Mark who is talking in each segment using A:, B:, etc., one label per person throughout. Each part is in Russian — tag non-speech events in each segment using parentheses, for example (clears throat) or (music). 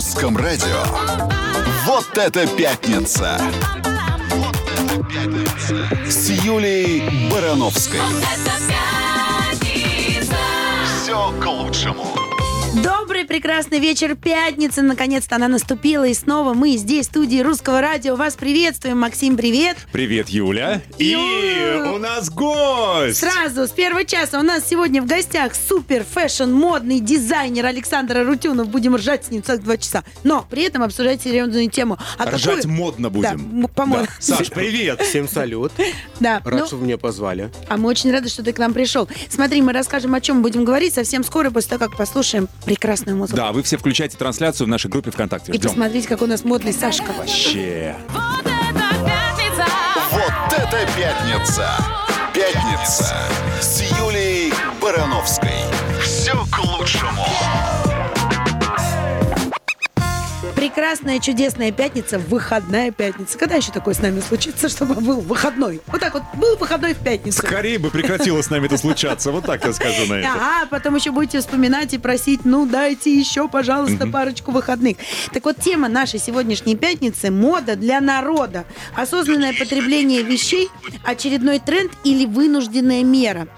A: русском радио. Вот это пятница! Вот это пятница! С Юлей Барановской. Все к лучшему.
B: Добрый, прекрасный вечер пятницы. Наконец-то она наступила. И снова мы здесь, в студии Русского радио. Вас приветствуем. Максим, привет.
C: Привет, Юля. И
B: Ю.
C: у нас гость.
B: Сразу, с первого часа у нас сегодня в гостях супер фэшн модный дизайнер Александр Арутюнов. Будем ржать с ним целых два часа. Но при этом обсуждать серьезную тему. А
C: Ржать
B: какую-
C: модно
B: Да,
C: будем.
B: м- по-моему.
C: Саш, (laughs) привет.
D: Всем салют.
B: Да,
D: Рад,
B: ну,
D: что вы меня позвали.
B: а мы очень рады, что ты к нам пришел. Смотри, мы расскажем, о чем будем говорить совсем скоро, после того, как послушаем прекрасную музыку.
C: Да, вы все включайте трансляцию в нашей группе ВКонтакте.
B: И
C: Ждем.
B: посмотрите, как у нас модный Сашка.
C: Вообще.
A: Вот это пятница! Пятница с Юлей Барановской.
B: Прекрасная, чудесная пятница, выходная пятница. Когда еще такое с нами случится, чтобы был выходной? Вот так вот, был выходной в пятницу.
C: Скорее бы прекратило с нами это случаться. Вот так я скажу на это.
B: Ага, потом еще будете вспоминать и просить, ну дайте еще, пожалуйста, парочку выходных. Так вот, тема нашей сегодняшней пятницы – мода для народа. Осознанное потребление вещей, очередной тренд или вынужденная мера.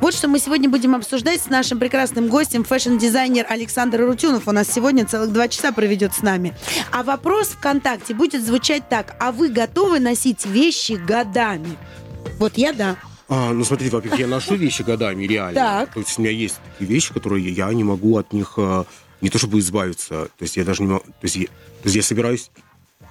B: Вот что мы сегодня будем обсуждать с нашим прекрасным гостем, фэшн-дизайнер Александр Арутюнов. У нас сегодня целых два часа проведет с нами. А вопрос ВКонтакте будет звучать так. А вы готовы носить вещи годами? Вот я да.
D: А, ну, смотрите, во-первых, я ношу вещи годами, реально.
B: Так.
D: То есть у меня есть такие вещи, которые я не могу от них а, не то чтобы избавиться, то есть я даже не могу... То есть я, то есть я собираюсь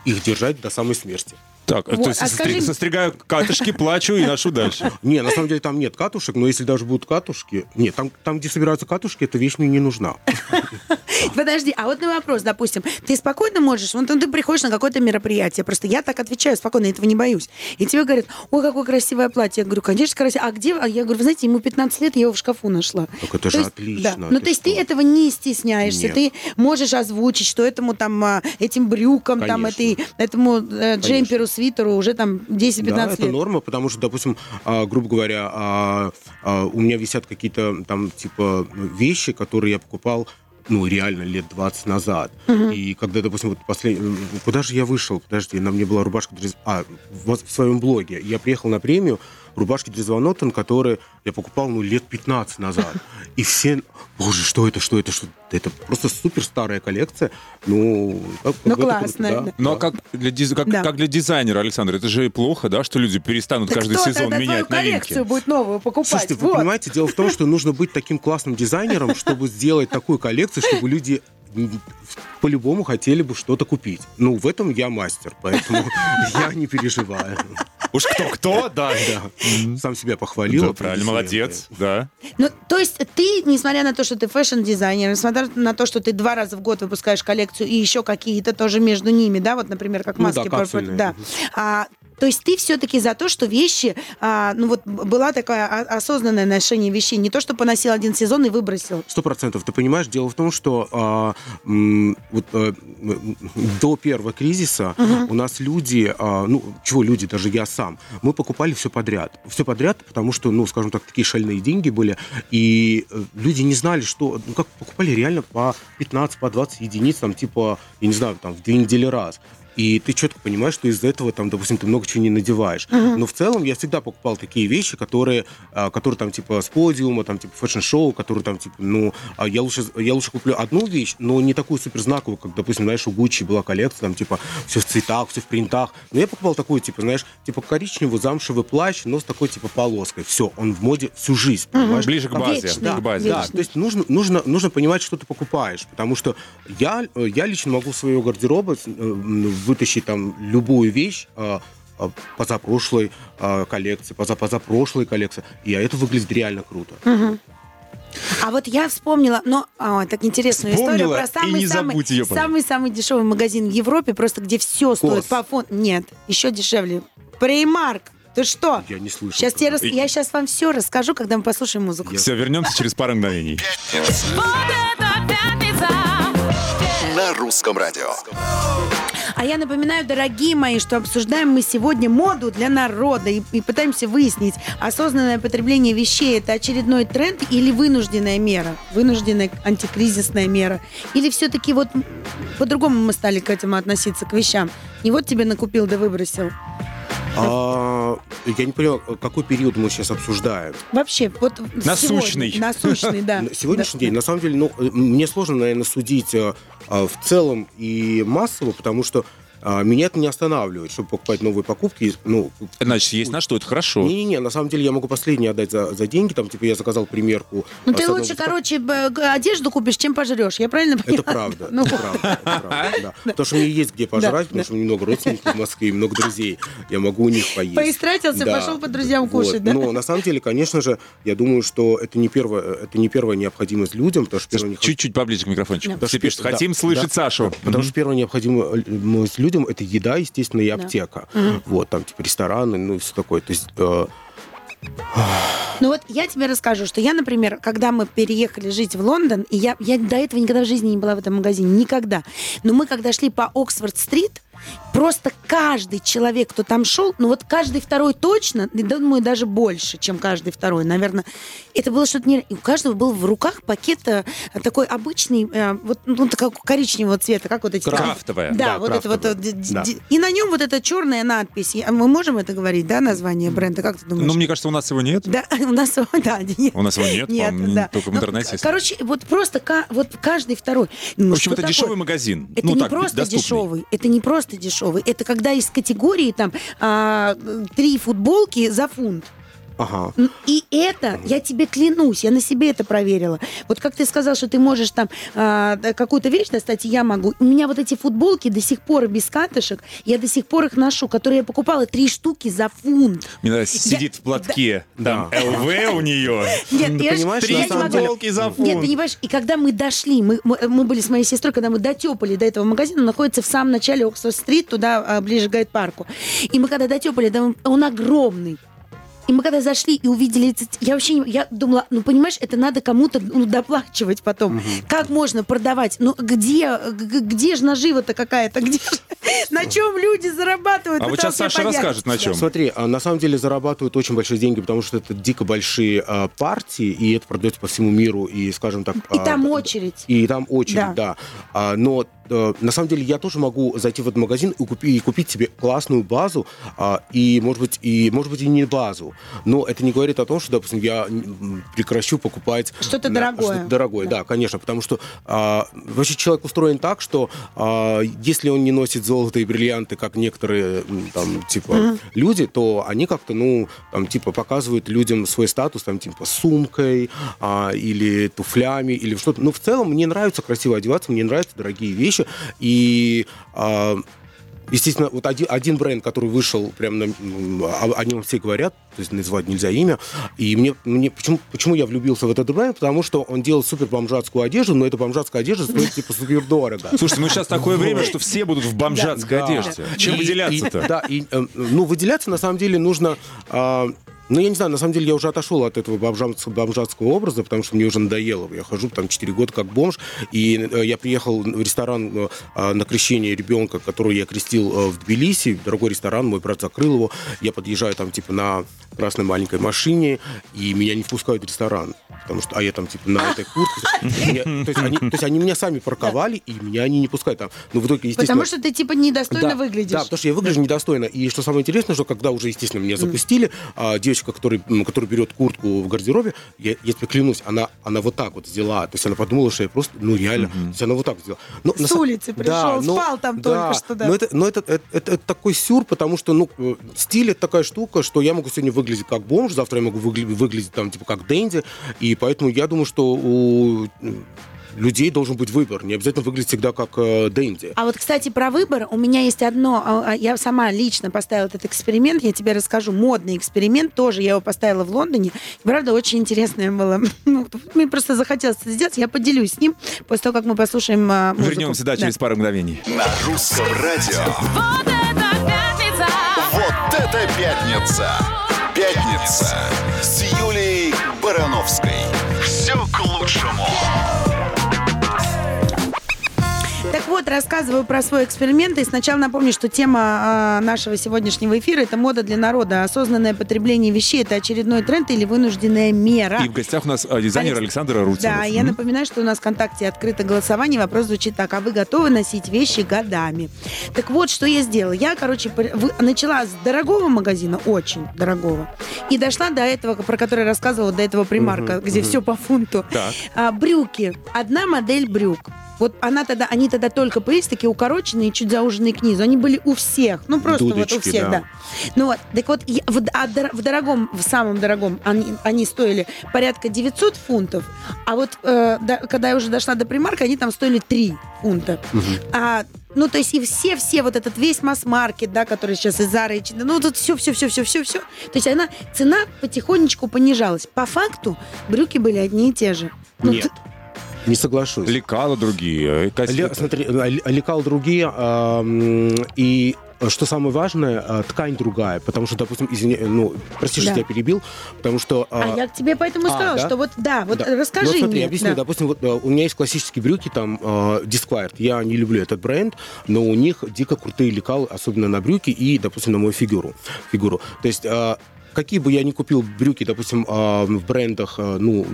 D: их держать до самой смерти.
C: Так,
B: Вот,
C: то есть
B: а
C: состри-
B: скажи-
C: состригаю катышки, плачу и ношу дальше. (laughs)
D: Не, на самом деле там нет катушек, но если даже будут катушки... Нет, там, там где собираются катушки, эта вещь мне не нужна. (laughs)
B: Подожди, а вот на вопрос, допустим, ты спокойно можешь, вот ты приходишь на какое-то мероприятие, просто я так отвечаю спокойно, этого не боюсь. И тебе говорят, ой, какое красивое платье. Я говорю, конечно, красивое. А где? А я говорю, вы знаете, ему 15 лет, я его в шкафу нашла.
D: Так это
B: То
D: же
B: есть,
D: отлично,
B: Да. Ну, то есть ты этого не стесняешься,
D: Нет.
B: ты можешь озвучить, что этому там, а, этим брюкам, там,
D: Конечно.
B: этой, этому э, джемперу, свитеру уже там 10-15
D: Да, это
B: лет.
D: норма, потому что, допустим, а, грубо говоря, а, а, у меня висят какие-то там типа вещи, которые я покупал ну, реально лет 20 назад. И когда, допустим, вот последний... Куда же я вышел? Подожди, на мне была рубашка... А, в своем блоге. Я приехал на премию рубашки Дрезвонотон, которые я покупал, ну, лет 15 назад. (laughs) И все... Боже, что это, что это, что это? просто супер старая коллекция. Ну, как-
B: Ну, классная,
D: да.
B: да.
C: Но как для, диз- как,
B: Да.
C: как для дизайнера, Александр, это же плохо, да, что люди перестанут
B: Так
C: каждый
B: кто
C: сезон менять
B: твою
C: новинки.
B: коллекцию будет новую покупать?
D: Слушайте, вы
B: Вот.
D: понимаете, дело в том, что нужно быть таким классным дизайнером, чтобы сделать такую коллекцию, чтобы люди по-любому хотели бы что-то купить. Ну, в этом я мастер, поэтому (laughs) я не переживаю.
C: Уж кто-кто, да.
D: Да. Сам себя похвалил.
C: Да, правильно, молодец, да.
B: Ну, то есть ты, несмотря на то, что ты фэшн-дизайнер, несмотря на то, что ты два раза в год выпускаешь коллекцию и еще какие-то тоже между ними, да, вот, например, как
D: Ну
B: маски.
D: да,
B: пор-
D: капсульные.
B: да. А, то есть ты все-таки за то, что вещи, а, ну вот была такая осознанное ношение вещей, не то, что поносил один сезон и выбросил.
D: Сто процентов. Ты понимаешь, дело в том, что а, м, вот, а, до первого кризиса у нас люди, а, ну, чего люди, даже я сам, мы покупали все подряд. Все подряд, потому что, ну, скажем так, такие шальные деньги были, и э, люди не знали, что, ну, как покупали реально по 15, по 20 единиц, там, типа, я не знаю, там, в две недели раз. И ты четко понимаешь, что из-за этого, там, допустим, ты много чего не надеваешь. Но в целом я всегда покупал такие вещи, которые, а, которые там, типа, с подиума, там, типа, фэшн-шоу, которые там, типа, ну, а я лучше, я лучше куплю одну вещь, но не такую супер знаковую, как, допустим, знаешь, у Гуччи была коллекция, там, типа, все в цветах, все в принтах. Но я покупал такую, типа, знаешь, типа, коричневый замшевый плащ, но с такой, типа, полоской. Все, он в моде всю жизнь, понимаешь?
C: Ближе к базе,
B: Вечный.
C: к базе.
D: Да, то есть нужно, нужно, нужно понимать, что ты покупаешь. Потому что я, я лично могу своего гардероба э, вытащить там любую вещь э, э, позапрошлой э, коллекции, поза, позапрошлой коллекции. И это выглядит реально круто.
B: А вот я вспомнила, но а, так интересную историю
C: Вспомнила
B: про
C: и
B: самый самый самый самый дешевый магазин в Европе, просто где все стоит
D: Кос.
B: по фонд. Нет, еще дешевле. Примарк. Ты что?
D: Я не слышал.
B: Сейчас тебе рас-
C: И-
B: я сейчас вам все расскажу, когда мы послушаем музыку.
C: Все, вернемся через пару мгновений.
A: На русском радио.
B: А я напоминаю, дорогие мои, что обсуждаем мы сегодня моду для народа и, и пытаемся выяснить, осознанное потребление вещей это очередной тренд или вынужденная мера, вынужденная антикризисная мера, или все-таки вот по-другому мы стали к этому относиться к вещам. Не вот тебе накупил да выбросил.
D: А, я не понял, какой период мы сейчас обсуждаем.
B: Вообще, вот
C: Насущный.
B: сегодня- насущный, да. (laughs)
D: Сегодняшний
B: Да.
D: день, на самом деле, ну, э, мне сложно, наверное, судить э, а, в целом и массово, потому что меня это не останавливает, чтобы покупать новые покупки. Ну,
C: Значит, есть на что, это хорошо.
D: не-не-не, на самом деле я могу последнее отдать за, за деньги, там, типа, я заказал примерку.
B: Ну
D: а,
B: ты лучше,
D: листа.
B: короче, одежду купишь, чем пожрешь. Я правильно понимаю?
D: Это правда,
B: Ну,
D: это правда, это правда, (laughs) да. Потому что мне есть где пожрать, потому что у меня много родственников в Москве много друзей. Я могу у них поесть.
B: Поистратился,
D: Да,
B: пошел по друзьям
D: вот.
B: кушать, да?
D: Но на самом деле, конечно же, я думаю, что это не первая, это не первая необходимость людям, потому что
C: Чуть-чуть поближе к микрофончику. Все пишут, хотим слышать Сашу.
D: Потому что первая необходимость людям это еда, естественно, и
B: Да.
D: аптека. Вот, там, типа, рестораны, ну и все такое. То есть, э,
B: Ну вот я тебе расскажу, что я, например, когда мы переехали жить в Лондон, и я, я до этого никогда в жизни не была в этом магазине, никогда. Но мы, когда шли по Оксфорд-стрит, просто каждый человек, кто там шел, ну вот каждый второй точно, думаю, даже больше, чем каждый второй, наверное, это было что-то не... У каждого был в руках пакет э, такой обычный, э, вот ну, такого коричневого цвета, как вот эти...
C: Крафтовая.
B: Да,
D: Да,
B: вот это вот...
D: крафтовая.
B: э,
D: Да.
B: И на нем вот эта черная надпись. А Мы можем это говорить, да, название бренда? Как ты думаешь?
C: Ну, мне кажется, у нас его нет.
B: Да, (laughs) у нас его, да, нет.
C: У нас его нет,
B: Нет, да.
C: только в
B: Ну,
C: интернете есть.
B: Короче, вот просто вот каждый второй. Ну,
C: В общем, это
B: такое?
C: дешевый магазин.
B: Это
C: ну,
B: не
C: так,
B: просто
C: доступный.
B: дешевый, это не просто дешевый, это когда из категории там а, три футболки за фунт.
D: Ага.
B: И это, я тебе клянусь, я на себе это проверила. Вот как ты сказал, что ты можешь там да, какую-то вещь достать, и я могу. У меня вот эти футболки до сих пор без катышек, я до сих пор их ношу, которые я покупала три штуки за фунт.
C: Мне нравится, сидит в платке.
D: Да.
C: Там ЛВ у нее.
B: Нет,
D: Ты
B: я ж-
D: понимаешь,
B: я
D: деле-
C: Футболки за
B: Нет,
C: фунт.
B: ты не понимаешь, и когда мы дошли, мы, мы, были с моей сестрой, когда мы дотепали до этого магазина, он находится в самом начале Оксфорд-стрит, туда а, ближе к Гайд-парку. И мы когда дотепали, он огромный. И мы когда зашли и увидели, я вообще не, я думала, ну понимаешь, это надо кому-то ну, доплачивать потом. Как можно продавать? Ну где, где же нажива-то какая-то? Где, ж- (laughs) на чем люди зарабатывают?
C: А вот сейчас Саша расскажет, на чем.
D: Смотри, а на самом деле зарабатывают очень большие деньги, потому что это дико большие а, партии, и это продается по всему миру, и, скажем так...
B: И
D: а,
B: там очередь.
D: И там очередь,
B: Да.
D: но э, на самом деле я тоже могу зайти в этот магазин и, купи- и купить себе классную базу, а, и, может быть, и, может быть, и не базу. Но это не говорит о том, что, допустим, я прекращу покупать...
B: Что-то
D: на-
B: дорогое.
D: что-то дорогое,
B: Да.
D: да. конечно. Потому что а, вообще человек устроен так, что а, если он не носит золото и бриллианты, как некоторые там, типа, люди, то они как-то, ну, там, типа, показывают людям свой статус, там, типа, сумкой а, или туфлями, или что-то. Ну, в целом, мне нравится красиво одеваться, мне нравятся дорогие вещи, и... а, Естественно, вот один, один бренд, который вышел, прям на, м, о, о нем все говорят, то есть называть нельзя имя. И мне, мне почему, почему я влюбился в этот бренд? Потому что он делает супер бомжатскую одежду, но эта бомжатская одежда стоит типа супер дорого.
C: Слушайте, ну сейчас такое время, что все будут в бомжатской одежде. Чем выделяться-то?
D: Да, и, э, ну, выделяться на самом деле нужно... ну, я не знаю, на самом деле я уже отошел от этого бомжатского, бомжатского образа, потому что мне уже надоело. Я хожу там 4 года как бомж, и э, я приехал в ресторан э, а, на крещение ребенка, которого я крестил э, в Тбилиси, дорогой ресторан, мой брат закрыл его. Я подъезжаю там типа на красной маленькой машине, и меня не впускают в ресторан, потому что, а я там типа на этой куртке. (laughs) Меня- то, есть они, то есть они меня сами парковали, и меня они не пускают там. Ну, в итоге, естественно...
B: Потому что ты типа недостойно
D: Да,
B: выглядишь.
D: Да, потому что я выгляжу недостойно. И что самое интересное, что когда уже, естественно, меня запустили, а, девочка, который, м, которая берет куртку в гардеробе, я, я тебе клянусь, она, она вот так вот взяла. То есть она подумала, что я просто, ну реально, то есть она вот так сделала. Но,
B: С
D: на
B: улицы пришел, спал там только что, да.
D: Но это, но это, это, это- это такой сюр, потому что, ну, э, стиль это такая штука, что я могу сегодня выглядеть как бомж, завтра я могу выгля- выглядеть там, типа, как Дэнди. И поэтому я думаю, что у людей должен быть выбор. Не обязательно выглядеть всегда как э, Дэнди.
B: А вот, кстати, про выбор. У меня есть одно. а, а, Я сама лично поставила этот эксперимент. Я тебе расскажу. Модный эксперимент. Тоже я его поставила в Лондоне. И, правда, очень интересное было. (laughs) Ну, мне просто захотелось это сделать. Я поделюсь с ним после того, как мы послушаем а, музыку.
C: Вернемся, да, через пару мгновений.
A: На русском радио.
E: Вот это пятница!
A: Вот это пятница! Пятница с Юлией Барановской. Все к лучшему.
B: Так вот, рассказываю про свой эксперимент. И сначала напомню, что тема а, нашего сегодняшнего эфира – это мода для народа. Осознанное потребление вещей – это очередной тренд или вынужденная мера.
C: И в гостях у нас а, дизайнер
B: Алекс-
C: Александр Арутюнов.
B: Да, я напоминаю, что у нас ВКонтакте открыто голосование. Вопрос звучит так. А вы готовы носить вещи годами? Так вот, что я сделала. Я, короче, начала с дорогого магазина, очень дорогого, и дошла до этого, про который рассказывала, до этого примарка, где все по фунту.
C: Так.
B: А, брюки. Одна модель брюк. Вот она тогда, они тогда только появились, такие укороченные, чуть зауженные к низу. Они были у всех. Ну, просто вот у
D: Дудочки,
B: всех, да.
D: да.
B: Ну вот, так вот, в, а в дорогом, в самом дорогом они, они стоили порядка 900 фунтов, а вот э, до- когда я уже дошла до примарка, они там стоили 3 фунта. А, ну, то есть и все-все, вот этот весь масс-маркет, да, который сейчас и Zara, и H&M, ну, тут все-все-все-все-все-все. То есть она, цена потихонечку понижалась. По факту брюки были одни и те же. Ну,
D: Нет, не соглашусь.
C: Лекала другие. э.
D: Ле- смотри, э, ле- лекал другие, а, м, и э, что самое важное, э, ткань другая, потому что, допустим, извини, э, ну, прости, что
B: Да.
D: я перебил, потому что...
B: А я к тебе поэтому и
D: а,
B: сказала,
D: да?
B: что вот, да, вот
D: Да.
B: расскажи
D: Ну, смотри,
B: мне.
D: объясню.
B: да.
D: Допустим, вот, э, у меня есть классические брюки, там, э, Disquired. Я не люблю этот бренд, но у них дико крутые лекалы, особенно на брюки и, допустим, на мою фигуру. фигуру. То есть... э, Какие бы я ни купил брюки, допустим, э, в брендах, э, ну,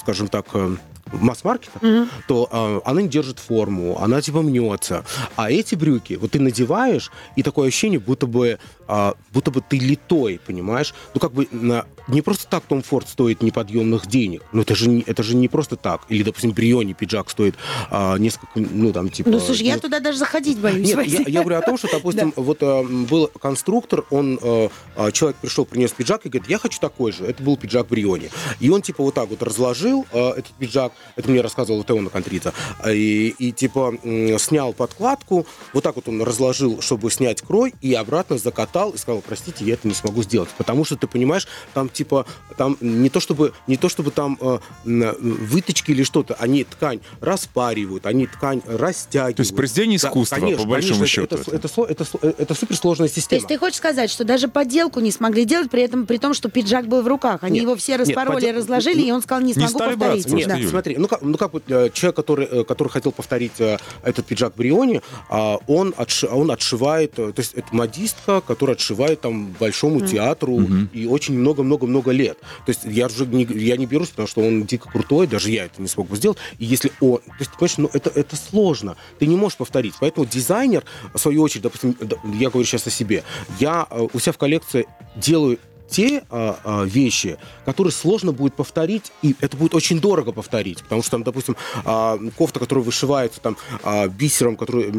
D: скажем так, э, в масс-маркетах, то э, она не держит форму, она типа мнется. А эти брюки, вот ты надеваешь, и такое ощущение, будто бы, а, будто бы ты литой, понимаешь? Ну, как бы на- не просто так Том Форд стоит неподъемных денег. Ну, это же, не- это же не просто так. Или, допустим, Бриони пиджак стоит а, несколько, ну, там, типа...
B: Ну, слушай, я
D: ну,
B: туда даже заходить (laughs) боюсь.
D: нет, я, я говорю о том, что, (laughs) допустим, вот э, был конструктор, он, э, э, человек пришел, принес пиджак и говорит, я хочу такой же. Это был пиджак Бриони. И он, типа, вот так вот разложил э, этот пиджак, это мне рассказывал Теона Контрица, и, и, типа, снял подкладку, вот так вот он разложил, чтобы снять крой, и обратно закатал, и сказал, простите, я это не смогу сделать. Потому что, ты понимаешь, там, типа, там не то чтобы, не то чтобы там э, м, выточки или что-то, они ткань распаривают, они ткань растягивают.
C: То есть произведение
D: Да,
C: искусства,
D: конечно,
C: по большому
D: конечно,
C: счету.
D: Это, это, это, это, это суперсложная
B: То
D: система.
B: есть ты хочешь сказать, что даже подделку не смогли делать, при этом при том, что пиджак был в руках. Они
D: Нет,
B: его все
D: нет,
B: распороли,
D: подел-
B: разложили,
D: ну,
B: и он сказал, не
C: не
B: смогу
C: стали
B: повторить.
C: браться,
D: Нет,
B: Да.
D: Смотри, ну как, ну как вот э, человек, который, э, который хотел повторить э, этот пиджак Бриони, а, он, отши- он отшивает, э, то есть это модистка, которая отшивает там большому театру и очень много-много-много лет. То есть я уже не, я не берусь, потому что он дико крутой, даже я это не смог бы сделать. И если он, то есть, понимаешь, ну это, это сложно, ты не можешь повторить. Поэтому дизайнер, в свою очередь, допустим, я говорю сейчас о себе, я э, у себя в коллекции делаю те а, а, вещи, которые сложно будет повторить, и это будет очень дорого повторить, потому что там, допустим, а, кофта, которая вышивается там а, бисером, который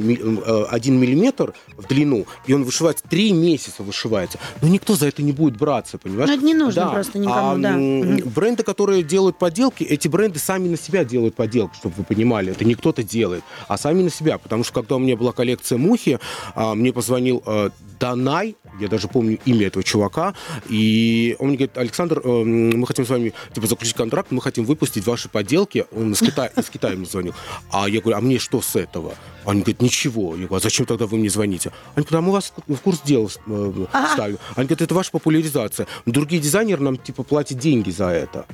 D: а, один миллиметр в длину, и он вышивается три месяца вышивается, но никто за это не будет браться, понимаешь?
B: Ну, это не нужно просто никому,
D: А,
B: да.
D: Бренды, которые делают подделки, эти бренды сами на себя делают подделки, чтобы вы понимали. Это не кто-то делает, а сами на себя. Потому что когда у меня была коллекция мухи, а, мне позвонил а, Данай, я даже помню имя этого чувака, и он мне говорит, Александр, э, мы хотим с вами типа, заключить контракт, мы хотим выпустить ваши подделки. Он из Китая, из Китая мне звонил. А я говорю, а мне что с этого? Они говорят, ничего. Я говорю, а зачем тогда вы мне звоните? Они говорят, а мы вас в курс дела э, ставим. Они говорят, это ваша популяризация. Другие дизайнеры нам типа платят деньги за это.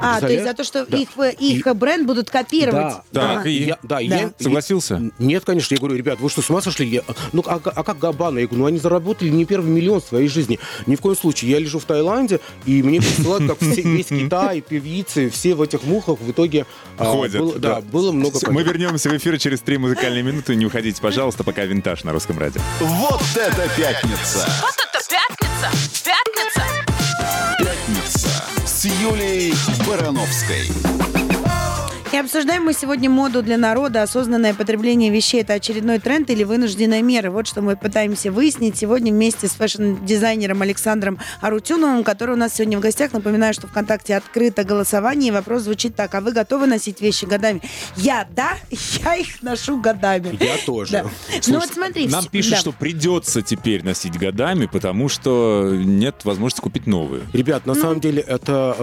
B: А, то есть за то, что
D: Да.
B: их, э, их бренд будут копировать.
D: Да,
C: Так,
B: Ага.
C: и-
D: я, да,
B: Да.
D: я-
C: Согласился?
D: я- нет, конечно. Я говорю, ребят, вы что, с ума сошли? Я- ну, а, а как Габана? Я говорю, ну, они заработали не первый миллион в своей жизни. Ни в коем случае. Я лежу в Таиланде, и мне присылают, как все, весь Китай, певицы, все в этих мухах. В итоге а,
C: Ходят.
D: было- да, было много...
C: Мы вернемся в эфир через три музыкальные минуты. Не уходите, пожалуйста, пока винтаж на русском радио.
A: Вот это пятница!
E: Вот это пятница! Пятница!
A: Пятница с Юлией Барановской.
B: И обсуждаем мы сегодня моду для народа. Осознанное потребление вещей – это очередной тренд или вынужденная мера? Вот что мы пытаемся выяснить сегодня вместе с фэшн-дизайнером Александром Арутюновым, который у нас сегодня в гостях. Напоминаю, что ВКонтакте открыто голосование. И вопрос звучит так. А вы готовы носить вещи годами? Я – да, (laughs) я их ношу годами.
D: Я тоже.
B: Да. Ну вот смотри.
C: Нам пишут,
B: да.
C: что придется теперь носить годами, потому что нет возможности купить новые.
D: Ребят,
B: Ну.
D: на самом деле это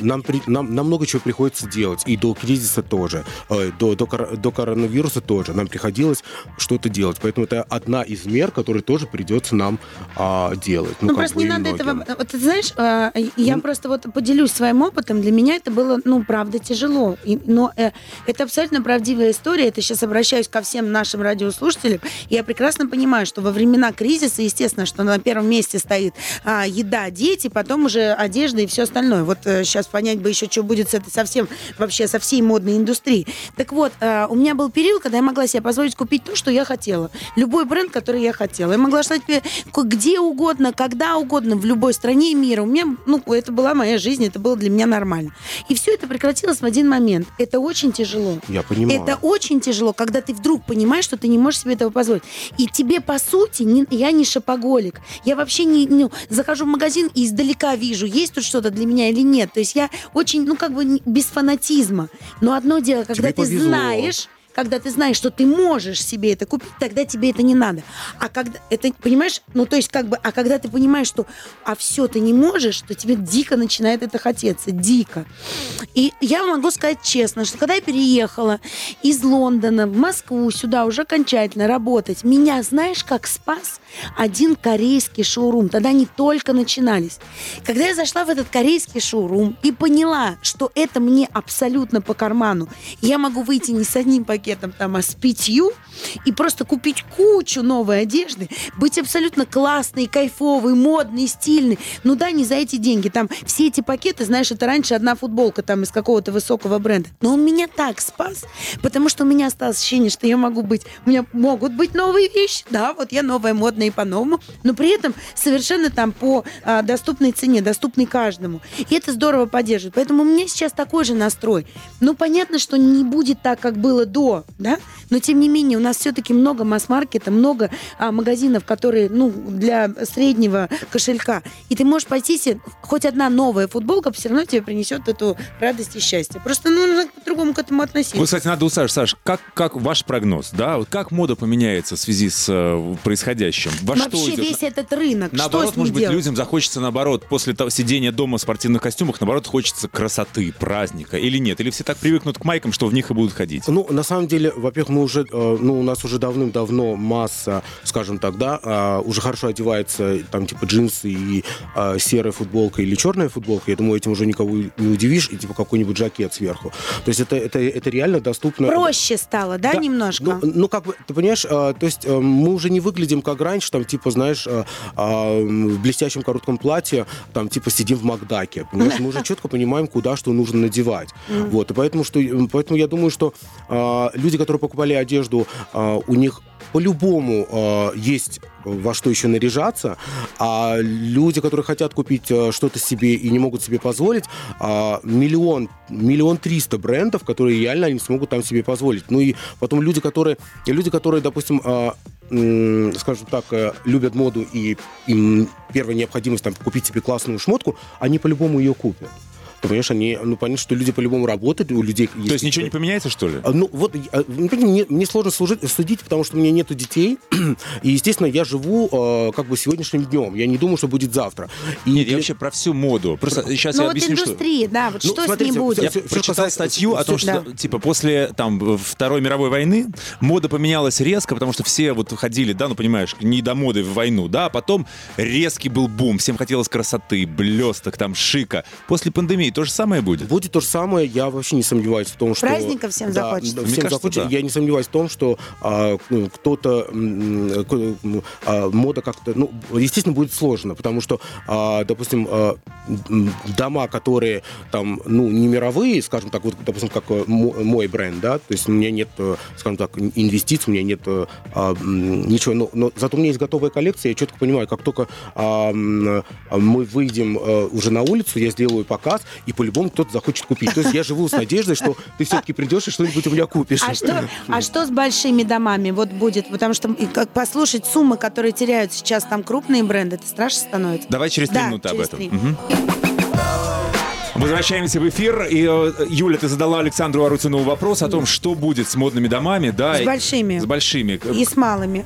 D: нам, при- нам, нам много чего приходится делать. И до кризиса тоже. э, До, до, до коронавируса тоже. Нам приходилось что-то делать. Поэтому это одна из мер, которые тоже придется нам а, делать.
B: Ну,
D: как
B: просто не надо
D: многим.
B: этого... Вот ты знаешь, э, я просто вот поделюсь своим опытом. Для меня это было, ну, правда, тяжело. И- но э, это абсолютно правдивая история. Это сейчас обращаюсь ко всем нашим радиослушателям. Я прекрасно понимаю, что во времена кризиса, естественно, что на первом месте стоит а, еда, дети, потом уже одежда и все остальное. Вот сейчас понять бы еще, что будет с этой совсем, вообще со всей модной индустрией. Так вот, э, у меня был период, когда я могла себе позволить купить то, что я хотела. Любой бренд, который я хотела. Я могла ждать где угодно, когда угодно, в любой стране мира. У меня, ну, это была моя жизнь, это было для меня нормально. И все это прекратилось в один момент. Это очень тяжело.
D: Я понимаю.
B: Это очень тяжело, когда ты вдруг понимаешь, что ты не можешь себе этого позволить. И тебе, по сути, не- я не шопоголик. Я вообще не, ну, захожу в магазин и издалека вижу, есть тут что-то для меня или нет. То есть я очень, ну, как бы без фанатизма. Но одно дело, когда
D: Тебе
B: ты
D: повезло.
B: знаешь, когда ты знаешь, что ты можешь себе это купить, тогда тебе это не надо. А когда это, понимаешь, ну то есть как бы, а когда ты понимаешь, что а все ты не можешь, то тебе дико начинает это хотеться, дико. И я могу сказать честно, что когда я переехала из Лондона в Москву сюда уже окончательно работать, меня знаешь, как спас один корейский шоурум. Тогда они только начинались. Когда я зашла в этот корейский шоурум и поняла, что это мне абсолютно по карману, я могу выйти не с одним пакетом там, а с пятью, и просто купить кучу новой одежды, быть абсолютно классной, кайфовой, модной, стильной. Ну да, не за эти деньги. Там все эти пакеты, знаешь, это раньше одна футболка там из какого-то высокого бренда. Но он меня так спас, потому что у меня осталось ощущение, что я могу быть, у меня могут быть новые вещи, да, вот я новая, модная и по-новому, но при этом совершенно там по а, доступной цене, доступной каждому. И это здорово поддерживает. Поэтому у меня сейчас такой же настрой. Ну, понятно, что не будет так, как было до, да, но тем не менее у нас все-таки много масс-маркета, много а, магазинов, которые, ну, для среднего кошелька. И ты можешь пойти себе, хоть одна новая футболка все равно тебе принесет эту радость и счастье. Просто ну, нужно по-другому к этому относиться.
C: Вот, кстати, надо у Саши. Саш, как, как ваш прогноз, да? Вот как мода поменяется в связи с э, происходящим? Во что
B: Вообще
C: идет?
B: весь этот рынок,
C: Наоборот,
B: что с ним
C: может быть,
B: делать?
C: людям захочется, наоборот, после того сидения дома в спортивных костюмах, наоборот, хочется красоты, праздника. Или нет? Или все так привыкнут к майкам, что в них и будут ходить?
D: Ну, на самом деле, во-первых, мы уже, э, ну, у нас уже давным-давно масса, скажем так, да, а, уже хорошо одевается, там, типа, джинсы и а, серая футболка или черная футболка. Я думаю, этим уже никого не удивишь, и, типа, какой-нибудь жакет сверху. То есть это, это, это реально доступно.
B: Проще стало, да,
D: Да,
B: немножко?
D: Ну, ну, как бы, ты понимаешь, а, то есть а, мы уже не выглядим как раньше, там, типа, знаешь, а, в блестящем коротком платье, там, типа, сидим в Макдаке, понимаешь? (laughs) Мы уже четко понимаем, куда что нужно надевать. Вот, и поэтому, что, поэтому я думаю, что люди, которые покупали одежду, а, у них по-любому а, есть во что еще наряжаться, а люди, которые хотят купить а, что-то себе и не могут себе позволить, а, миллион, миллион триста брендов, которые реально они смогут там себе позволить. Ну и потом люди, которые, люди, которые, допустим, а, скажем так, э, любят моду и им первая необходимость там купить себе классную шмотку, они по-любому ее купят. Ты понимаешь, они, ну, понятно, что люди по-любому работают, у людей
C: То есть ничего не поменяется, что ли?
D: а, Ну, вот, а, ну, мне, мне сложно служить, судить, потому что у меня нету детей, (clears throat) и, естественно, я живу э, как бы сегодняшним днем. Я не думаю, что будет завтра. И
C: Нет, я
D: для-
C: вообще про всю моду. Просто сейчас
B: ну
C: я
B: вот
C: объясню, что...
B: индустрия, да, вот
D: Ну,
B: что с
D: смотрите,
B: ней будет?
C: Я
D: всё
C: прочитал
D: касается-
C: статью о том, что типа после там Второй мировой войны мода поменялась резко, потому что все вот ходили, да, ну понимаешь, не до моды в войну, да, а потом резкий был бум, всем хотелось красоты, блесток, там шика. После пандемии то же самое будет.
D: Будет то же самое, я вообще не сомневаюсь в том, что...
B: Праздников всем
D: Да,
B: захочется.
D: да, всем
C: кажется,
D: захочется.
C: да.
D: Я не сомневаюсь в том, что а, ну, кто-то... а, мода как-то... Ну, естественно, будет сложно, потому что, а, допустим, а, дома, которые там, ну, не мировые, скажем так, вот, допустим, как э, мо- мой бренд, да, то есть у меня нет, э, скажем так, инвестиций, у меня нет э, а, ничего, но, но зато у меня есть готовая коллекция, я четко понимаю, как только а, а, мы выйдем э, уже на улицу, я сделаю показ, и по-любому кто-то захочет купить. То есть я живу с надеждой, что ты все-таки придешь и что-нибудь у меня купишь.
B: А что, а что с большими домами вот будет? Потому что как послушать суммы, которые теряют сейчас там крупные бренды, это страшно становится.
C: Давай через три
B: Да,
C: минуты об
B: через
C: этом.
B: три.
C: Мгм. Возвращаемся в эфир. И, э, Юля, ты задала Александру Арутинову вопрос о том, что будет с модными домами, да?
B: С большими.
C: С большими.
B: И с малыми.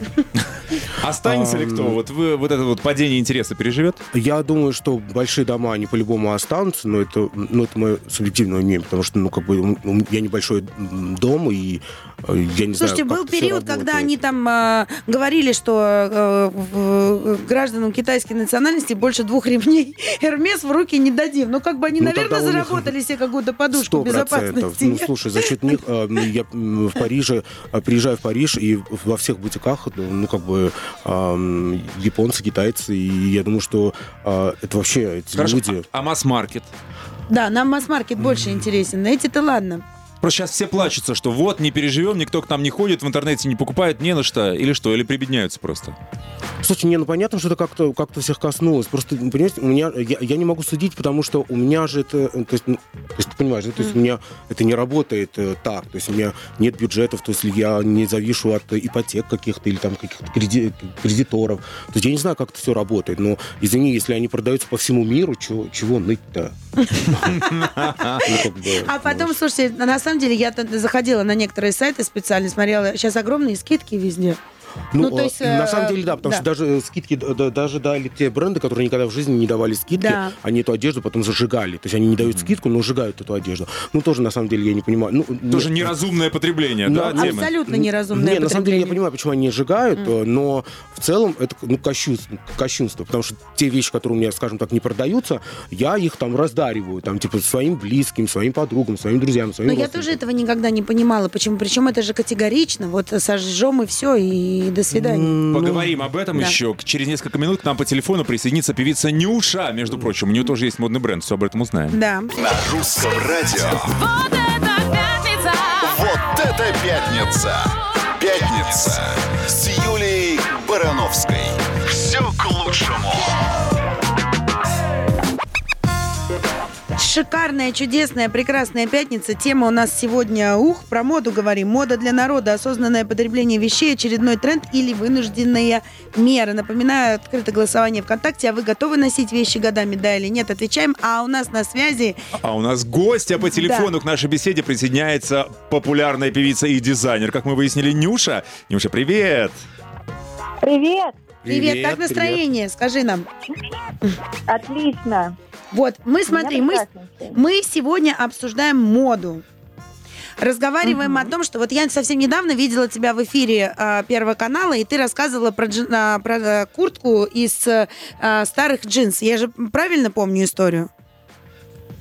B: (laughs)
C: Останется ли кто? Вот вы вот это вот падение интереса переживет?
D: Я думаю, что большие дома, они по-любому останутся, но это, ну, это мое субъективное мнение, потому что, ну, как бы, я небольшой дом, и я не
B: Слушайте,
D: знаю,
B: был период, когда они там э, говорили, что э, э, гражданам китайской национальности больше двух ремней (laughs) Эрмес в руки не дадим. Ну, как бы они,
D: Ну,
B: наверное,
D: у них
B: заработали себе какую-то подушку безопасности.
D: Ну, слушай, за счет них э, ну, я в Париже, э, приезжаю в Париж, и во всех бутиках, ну, как бы, ам, японцы, китайцы, и я думаю, что э, это вообще эти
C: Хорошо.
D: люди...
C: А масс-маркет?
B: Да, нам масс-маркет больше интересен. Эти-то ладно.
C: Просто сейчас все плачутся, что вот, не переживем, никто к нам не ходит, в интернете не покупает, не на что, или что, или прибедняются просто.
D: Слушай, не, ну понятно, что это как-то как всех коснулось. Просто, ну, понимаете, у меня, я, я не могу судить, потому что у меня же это, э, то есть, ну, то есть ты понимаешь, да, то есть у меня это не работает э, так, то есть у меня нет бюджетов, то есть я не завишу от ипотек каких-то или там каких-то креди- кредиторов. То есть я не знаю, как это все работает, но извини, если они продаются по всему миру, чего, чего ныть-то? (laughs) Ну,
B: А потом, слушайте, на самом деле, я заходила на некоторые сайты специально, смотрела, сейчас огромные скидки везде.
D: Ну,
B: Ну, то
D: э,
B: есть,
D: на
B: э,
D: самом деле, да, потому
B: да.
D: что даже скидки, д- д- даже дали те бренды, которые никогда в жизни не давали скидки,
B: Да.
D: они эту одежду потом зажигали. То есть они не дают скидку, но сжигают эту одежду. Ну, тоже, на самом деле, я не понимаю. Ну,
C: Тоже
D: нет,
C: неразумное потребление,
D: Ну,
C: да, темы?
B: Абсолютно неразумное
D: Не, на самом деле я понимаю, почему они сжигают, э, но в целом это ну, кощунство, кощунство, потому что те вещи, которые у меня, скажем так, не продаются, я их там раздариваю, там, типа, своим близким, своим подругам, своим друзьям, своим
B: Но я тоже этого никогда не понимала. Почему? Причем это же категорично. Вот сожжем и все, и до свидания.
C: Поговорим об этом
B: Да.
C: еще. Через несколько минут к нам по телефону присоединится певица Нюша, между прочим. У нее тоже есть модный бренд, все об этом узнаем.
B: Да.
A: На русском радио.
E: Вот это пятница!
A: Вот это пятница! Пятница с Юлией Барановской. Все к лучшему.
B: Шикарная, чудесная, прекрасная пятница. Тема у нас сегодня, ух, про моду говорим. Мода для народа, осознанное потребление вещей, очередной тренд или вынужденная мера. Напоминаю, открыто голосование ВКонтакте. А вы готовы носить вещи годами, да или нет? Отвечаем. А у нас на связи...
C: А у нас гостья по телефону к нашей беседе присоединяется популярная певица и дизайнер, как мы выяснили, Нюша. Нюша, привет!
F: Привет!
B: Привет, как настроение? Скажи нам.
F: Отлично.
B: Вот, мы, смотри, мы, мы сегодня обсуждаем моду. Разговариваем о том, что вот я совсем недавно видела тебя в эфире а, Первого канала, и ты рассказывала про, джин- а, про э, куртку из а, старых джинс. Я же правильно помню историю?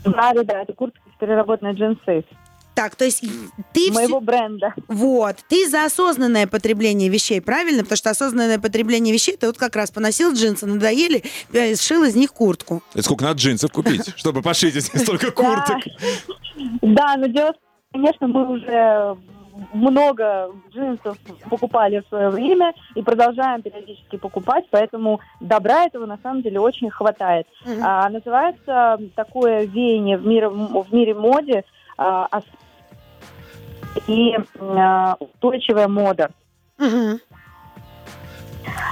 F: Да, да, да, это куртка из переработанной джинсы
B: Так, то есть ты
F: моего
B: все...
F: бренда.
B: Вот, ты за осознанное потребление вещей, правильно? Потому что осознанное потребление вещей, ты вот как раз поносил джинсы, надоели, э, сшил из них куртку.
C: Это сколько надо джинсов купить, (laughs) чтобы пошить эти столько курток?
F: Да, но дело, в том, конечно, мы уже много джинсов покупали в свое время и продолжаем периодически покупать, поэтому добра этого на самом деле очень хватает.
B: Мгм.
F: А, называется такое веяние в мире, в мире моде а, и а, устойчивая мода.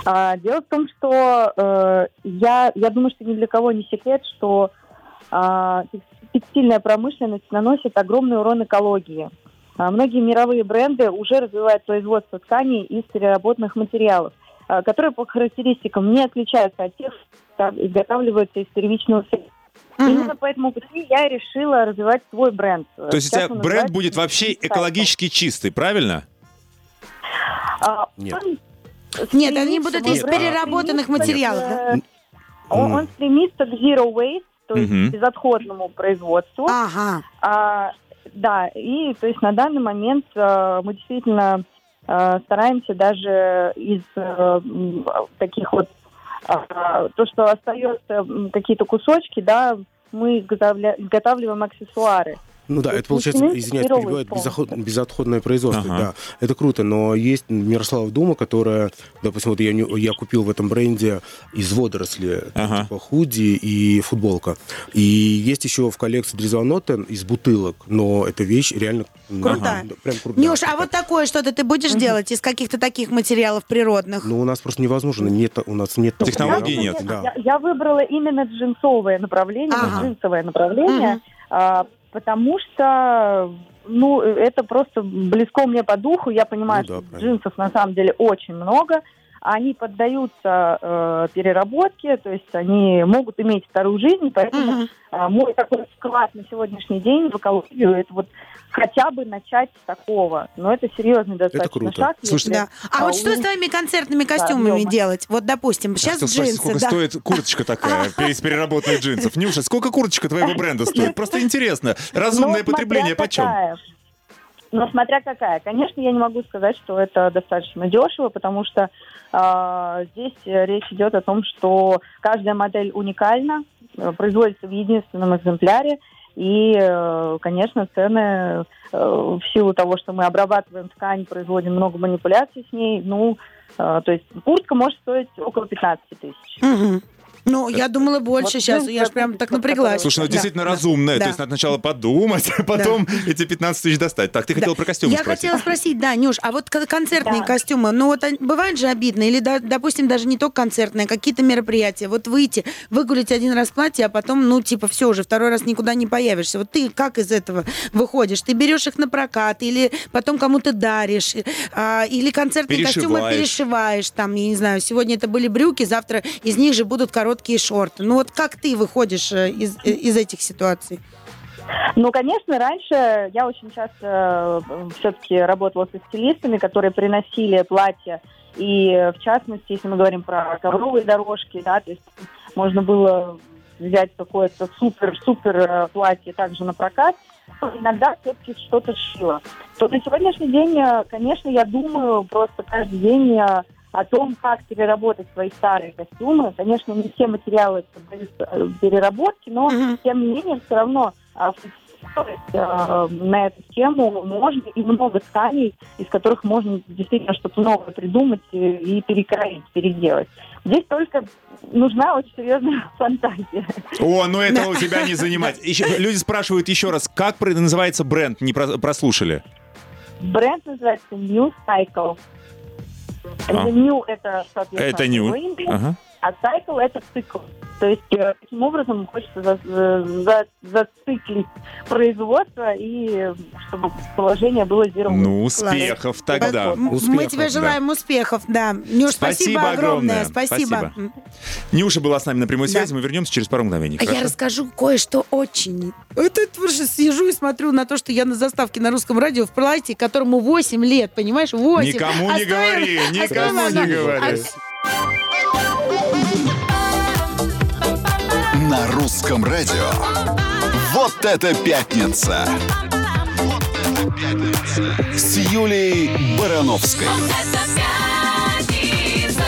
F: А, дело в том, что э, я, я думаю, что ни для кого не секрет, что текс- текстильная промышленность наносит огромный урон экологии. А, многие мировые бренды уже развивают производство тканей из переработанных материалов, а, которые по характеристикам не отличаются от тех, что изготавливаются из первичного сырья.
B: Мгм.
F: Именно по этому пути я решила развивать свой бренд.
C: То есть у тебя бренд будет вообще экологически чистый, правильно?
D: Нет.
B: Нет, они будут из
D: а-
B: переработанных материалов, да?
F: Он, он стремится к zero waste, то есть к безотходному производству.
B: Ага.
F: А, да, и то есть на данный момент э, мы действительно э, стараемся даже из э, таких вот а, то, что остается какие-то кусочки, да, мы изготавливаем аксессуары.
D: Ну да,
F: То
D: это получается, извиняюсь, перебивает безоход- безотходное производство,
C: Ага.
D: да. Это круто, но есть Мирослава Дума, которая, допустим, вот я, не- я купил в этом бренде из водоросли, там,
C: Ага.
D: типа худи и футболка. И есть еще в коллекции Дрезванотен из бутылок, но эта вещь реально... м,
B: Крутая.
D: да, прям крутая.
B: Нюш, а вот такое что-то ты будешь делать из каких-то таких материалов природных?
D: Ну, у нас просто невозможно, нет, у нас нет... работы,
C: нет.
D: Да.
F: Я, я выбрала именно джинсовое направление,
B: Ага.
F: джинсовое направление, а, потому что ну, это просто близко мне по духу. Я понимаю,
D: Ну да,
F: что
D: правильно.
F: джинсов на самом деле очень много. они поддаются э, переработке, то есть они могут иметь вторую жизнь, поэтому
B: Мгм.
F: а, мой такой вклад на сегодняшний день в экологию это вот хотя бы начать с такого. Но это серьезный достаточно
D: круто.
F: шаг.
C: Слушайте,
B: Да. А вот что с твоими концертными костюмами
F: Ёма.
B: делать? Вот, допустим,
C: Я
B: сейчас
C: спросить,
B: джинсы,
C: сколько
B: да.
C: стоит курточка такая (laughs) из переработанных джинсов? Нюша, сколько курточка твоего бренда стоит? Просто интересно. Разумное
F: Ну,
C: потребление почем?
F: какая. Ну, смотря какая. Конечно, я не могу сказать, что это достаточно дешево, потому что а, здесь э, речь идет о том, что каждая модель уникальна, э, производится в единственном экземпляре, и, э, конечно, цены э, в силу того, что мы обрабатываем ткань, производим много манипуляций с ней, ну, э, то есть куртка может стоить около 15 тысяч.
B: Мгм. Ну, я думала больше
F: Вот
B: сейчас,
F: джинсы,
B: я же прям так напряглась.
C: Слушай, ну
B: Да,
C: действительно
B: да,
C: разумное.
B: да.
C: То есть надо сначала подумать, а потом эти 15 тысяч достать. Так, ты хотела
B: Да.
C: про костюмы
B: Я
C: спросить.
B: хотела спросить, да, Нюш, а вот кон- концертные
F: Да.
B: костюмы, ну вот бывает же обидно, или, да, допустим, даже не только концертные, а какие-то мероприятия, вот выйти, выгулить один раз платье, а потом, ну, типа, все уже, второй раз никуда не появишься. Вот ты как из этого выходишь? Ты берешь их на прокат, или потом кому-то даришь, а, или концертные костюмы
C: Перешиваешь.
B: перешиваешь, там, я не знаю, сегодня это были брюки, завтра из них же будут короткие шорты. Ну вот как ты выходишь э, из, э, из этих ситуаций?
F: Ну, конечно, раньше я очень часто все-таки работала со стилистами, которые приносили платья. И, э, в частности, если мы говорим про ковровые дорожки, да, то есть можно было взять какое-то супер-супер э, платье также на прокат, но иногда все-таки что-то шила. То на сегодняшний день, э, конечно, я думаю просто каждый день э, о том, как переработать свои старые костюмы. Конечно, не все материалы поддаются э, переработке, но
B: Мгм.
F: тем не менее, все равно а, э, на эту тему можно и много тканей, из которых можно действительно что-то новое придумать и, перекроить, переделать. Здесь только нужна очень серьезная (laughs) фантазия.
C: О, ну это у тебя не занимать. Еще- люди спрашивают еще раз, как называется бренд, не про- прослушали?
F: Бренд называется New Cycle.
C: А.
F: Это New это, соответственно,
C: Это
F: новинки,
C: Ага.
F: А Cycle это цикл. То есть э, таким образом хочется за- за- зациклить производство и чтобы положение было zero.
C: Ну, успехов тогда.
B: М- Мы
D: Успехов,
B: тебе
D: да.
B: желаем успехов, да. Нюш, спасибо,
C: Спасибо
B: огромное. Спасибо.
C: Спасибо. Нюша была с нами на прямой
B: Да.
C: связи, мы вернемся через пару мгновений.
B: А я
C: хорошо?
B: расскажу кое-что очень. Это просто сижу и смотрю на то, что я на заставке на русском радио в платье, которому 8 лет, понимаешь? 8.
C: Никому не говори, никому не говори.
A: На русском радио. Вот это пятница! Вот это пятница! С Юлей Барановской.
E: Это пятница.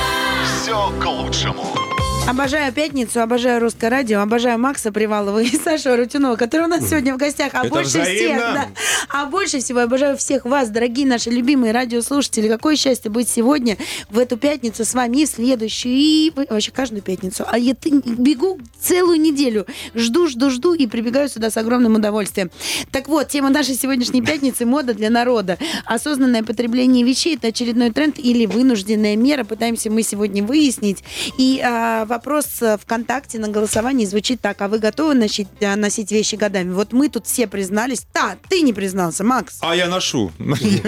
A: Все к лучшему.
B: Обожаю пятницу, обожаю русское радио, обожаю Макса Привалова и Сашу Арутюнова, которые у нас сегодня в гостях. А
C: Это
B: больше всех,
C: взаимно.
B: да, а больше всего обожаю всех вас, дорогие наши любимые радиослушатели. Какое счастье быть сегодня в эту пятницу с вами и в следующую, и вообще каждую пятницу. А я бегу целую неделю, жду, жду, жду и прибегаю сюда с огромным удовольствием. Так вот, тема нашей сегодняшней пятницы – мода для народа. Осознанное потребление вещей – это очередной тренд или вынужденная мера. Пытаемся мы сегодня выяснить. И а, вопрос э, ВКонтакте на голосовании звучит так. А вы готовы носить, а, носить вещи годами? Вот мы тут все признались. Да, ты не признался, Макс.
C: А я ношу. (laughs)
B: носишь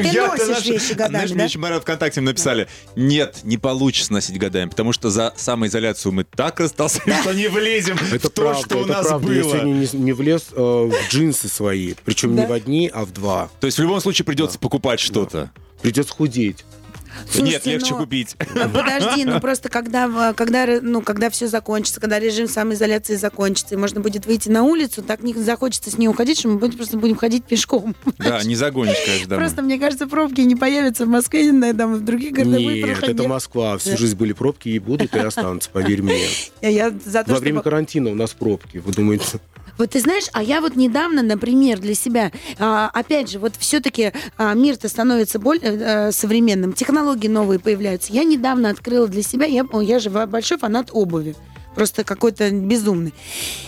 C: ношу.
B: вещи годами,
C: Знаешь, мне еще ВКонтакте написали, нет, не получится носить годами, потому что за самоизоляцию мы так растолстели, что не влезем
D: Это
C: в то,
D: правда,
C: что у
D: это
C: нас
D: правда. Я сегодня
C: было.
D: не, влез э, в джинсы свои, причем не в одни, а в два.
C: То есть в любом случае придется покупать что-то.
D: Придется худеть.
C: Нет,
B: Слушайте,
C: легче
B: но-
C: купить.
B: А Подожди, ну просто когда, когда, ну, когда все закончится, когда режим самоизоляции закончится, и можно будет выйти на улицу, так не захочется с нее уходить, что мы будем, просто будем ходить пешком.
C: Да, не загонишь, конечно, домой.
B: Просто, мне кажется, пробки не появятся в Москве, не там, в других городах
D: Нет,
B: проходить.
D: это Москва. Всю жизнь были пробки и будут, и останутся, поверь мне. (laughs)
B: Я, я за то,
D: Во время
B: чтобы-
D: карантина у нас пробки. Вы думаете,
B: Вот ты знаешь, а я вот недавно, например, для себя, а, опять же, вот все-таки мир-то становится более э, современным, технологии новые появляются. Я недавно открыла для себя, я, я же большой фанат обуви. Просто какой-то безумный.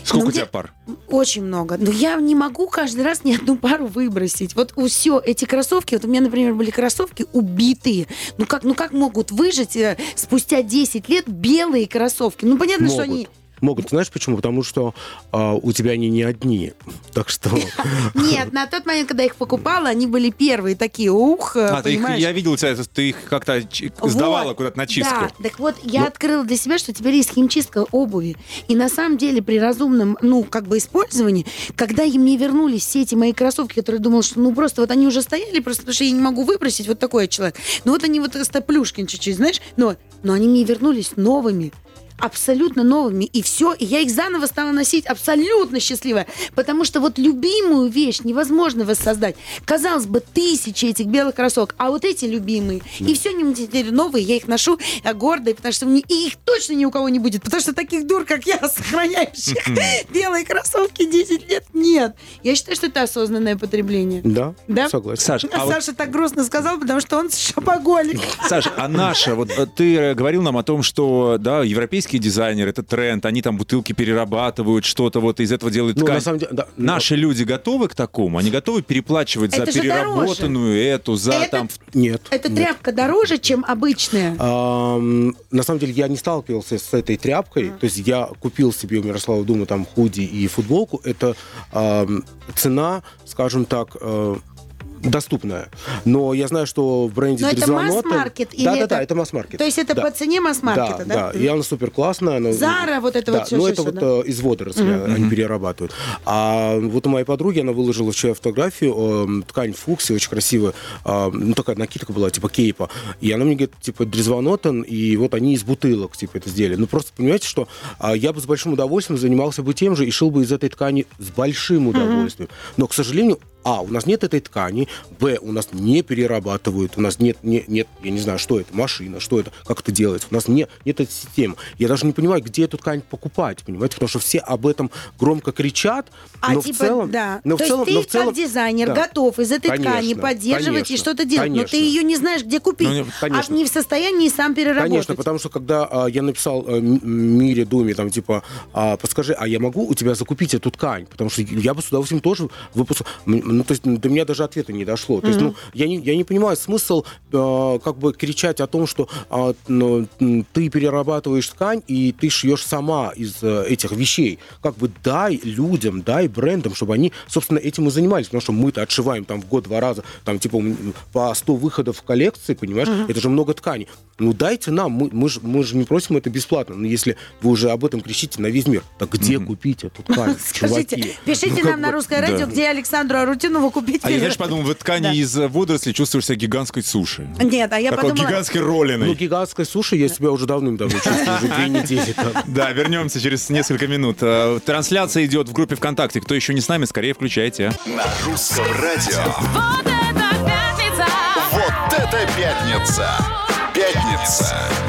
C: Сколько
B: Но
C: у тебя пар?
B: Очень много. Но я не могу каждый раз ни одну пару выбросить. Вот у все эти кроссовки, вот у меня, например, были кроссовки убитые. Ну как, ну как могут выжить э, спустя 10 лет белые кроссовки? Ну понятно, что
D: Могут.
B: они...
D: Могут. Знаешь почему? Потому что а, у тебя они не одни. Так что... (laughs)
B: Нет, на тот момент, когда я их покупала, они были первые такие, ух,
C: А, ты их, я видел тебя, ты их как-то сдавала
B: Вот,
C: куда-то на чистку.
B: Да, так вот, я
D: Ну.
B: открыла для себя, что теперь есть химчистка обуви. И на самом деле при разумном, ну, как бы использовании, когда мне вернулись все эти мои кроссовки, которые я думала, что ну просто вот они уже стояли, просто потому что я не могу выбросить, вот такой я человек. Ну вот они вот стоплюшкин чуть-чуть, знаешь, но, но они мне вернулись новыми абсолютно новыми, и все, и я их заново стала носить абсолютно счастливая, потому что вот любимую вещь невозможно воссоздать. Казалось бы, тысячи этих белых кроссовок, а вот эти любимые, и все они теперь новые, я их ношу а, гордо, потому что мне- и их точно ни у кого не будет, потому что таких дур, как я, (laughs) сохраняющих (laughs) белые кроссовки 10 лет, нет. Я считаю, что это осознанное потребление.
D: Да,
B: Да?
D: согласен.
C: Саш,
B: А
C: а вот
B: Саша так грустно сказал, потому что он шопоголик.
C: Саша, а наша, вот э, ты э, говорил нам о том, что, да, европейские дизайнеры, это тренд, они там бутылки перерабатывают, что-то вот из этого делают
D: Ну,
C: ткань.
D: на самом деле, да, ну,
C: Наши люди готовы к такому? Они готовы переплачивать за
B: Это же
C: переработанную эту, за
B: Это-
C: там...
D: Нет.
B: Эта
D: нет.
B: тряпка дороже, чем обычная.
D: Ам, на самом деле я не сталкивался с этой тряпкой. То есть я купил себе у Мирослава Дума там худи и футболку. Это ам, цена, скажем так, э, доступная. Но я знаю, что в бренде
B: Но это масс-маркет или
D: Да, да,
B: это-
D: да, это масс-маркет.
B: То есть это
D: Да.
B: по цене масс-маркета, да?
D: Да, и она супер классная. Она,
B: Зара, вот это
D: да,
B: вот всё,
D: ну это вот
B: да.
D: э, из водорослей они перерабатывают. А вот у моей подруги, она выложила вчера фотографию, э, ткань фукси, очень красивая, а, ну такая накидка была, типа кейпа. И она мне говорит, типа, дрезвонотон, и вот они из бутылок, типа, это сделали. Ну просто понимаете, что а, я бы с большим удовольствием занимался бы тем же и шил бы из этой ткани с большим удовольствием. Но, к сожалению, а, у нас нет этой ткани, б, у нас не перерабатывают, у нас нет, не- нет, я не знаю, что это, машина, что это, как это делается, у нас не, нет этой системы. Я даже не понимаю, где эту ткань покупать, понимаете, потому что все об этом громко кричат,
B: А
D: но
B: типа,
D: в целом...
B: да.
D: но в
B: То
D: целом-
B: есть
D: но
B: ты
D: в целом-
B: как дизайнер
D: да.
B: готов из этой ткани
D: Конечно,
B: поддерживать и
D: конечно,
B: что-то делать, но ты
D: конечно.
B: ее не знаешь, где купить,
C: Ну, не-
B: а
D: конечно.
B: не в состоянии сам переработать.
D: Конечно, потому что когда а, я написал а, Мире Думе, там, типа, а, подскажи, а я могу у тебя закупить эту ткань? Потому что я бы с удовольствием тоже выпустил. М, Ну, то есть до меня даже ответа не дошло. То есть, ну, я не, я не понимаю смысл а, как бы кричать о том, что а, ну, ты перерабатываешь ткань, и ты шьешь сама из э, этих вещей. Как бы дай людям, дай брендам, чтобы они, собственно, этим и занимались. Потому что мы-то отшиваем там в год два раза, там, типа, по 100 выходов в коллекции, понимаешь? Это же много ткани. Ну, дайте нам, мы, мы, же, мы же не просим это бесплатно. Но если вы уже об этом кричите на весь мир, так где купить эту ткань, (laughs)
B: Скажите,
D: чуваки?
B: пишите
D: Ну,
B: нам на русское радио,
C: да.
B: где Александру Арутюнову купить
C: А я, знаешь, подумал, в ткани
B: Да.
C: из э, водорослей чувствуешь себя гигантской суши.
B: Нет, а я
C: Такой
B: подумала...
C: гигантской ролиной.
D: Ну, гигантской суши я себя уже давным-давно (laughs) чувствую, уже две недели.
C: Да, вернемся через несколько минут. Э, Трансляция идет в группе ВКонтакте. Кто еще не с нами, скорее включайте.
A: На русском радио.
E: Вот это пятница!
A: Вот это пятница! Пятница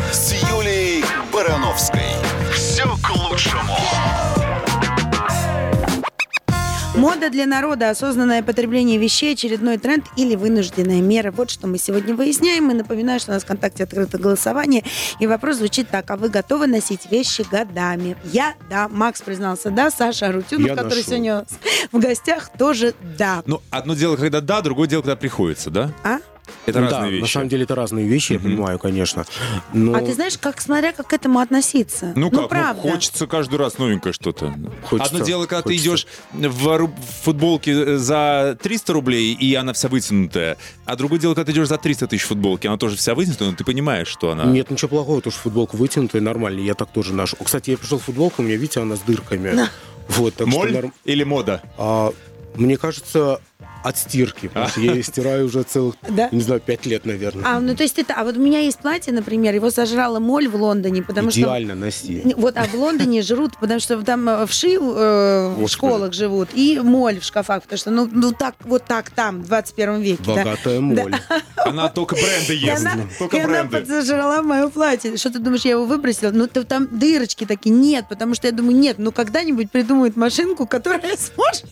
B: Мода для народа, осознанное потребление вещей, очередной тренд или вынужденная мера. Вот что мы сегодня выясняем. И напоминаю, что у нас в ВКонтакте открыто голосование. И вопрос звучит так. А вы готовы носить вещи годами? Я, да. Макс признался, да. Саша Арутюнов,
D: Я
B: который
D: ношу.
B: сегодня в гостях, тоже да.
C: Ну, одно дело, когда да, другое дело, когда приходится, да?
B: А?
C: Это
D: Ну
C: разные
D: да,
C: вещи.
D: на самом деле это разные вещи, я понимаю, конечно. Но
B: А ты знаешь, как смотря как к этому относиться.
C: Ну как, ну,
B: правда.
C: хочется каждый раз новенькое что-то.
D: Хочется,
C: Одно дело, когда
D: хочется.
C: ты идешь в, ру- в футболке за 300 рублей, и она вся вытянутая. А другое дело, когда ты идешь за 300 тысяч футболки, она тоже вся вытянутая, но ты понимаешь, что она...
D: Нет, ничего плохого, потому что футболка вытянутая, нормально, я так тоже ношу. Кстати, я пришел в футболку, у меня, видите, она с дырками. Вот, так
C: Моль
D: что норм-
C: или мода?
D: А, мне кажется, от стирки, потому что я ее стираю уже целых,
B: Да?
D: не знаю, пять лет, наверное.
B: А, ну то есть это... А вот у меня есть платье, например, его сожрала моль в Лондоне, потому что...
D: Идеально носи.
B: Вот, а в Лондоне жрут, потому что там э, вши э, в школах живут, и моль в шкафах, потому что, ну, ну так, вот так там, в 21 веке, да.
D: Богатая моль. (laughs)
C: Она только бренды
B: И
C: ест.
B: она,
C: Только
B: и она
C: бренды.
B: подзажрала мое платье. Что ты думаешь, я его выбросила? Ну, там дырочки такие. Нет, потому что я думаю, нет, ну когда-нибудь придумают машинку, которая (laughs) сможет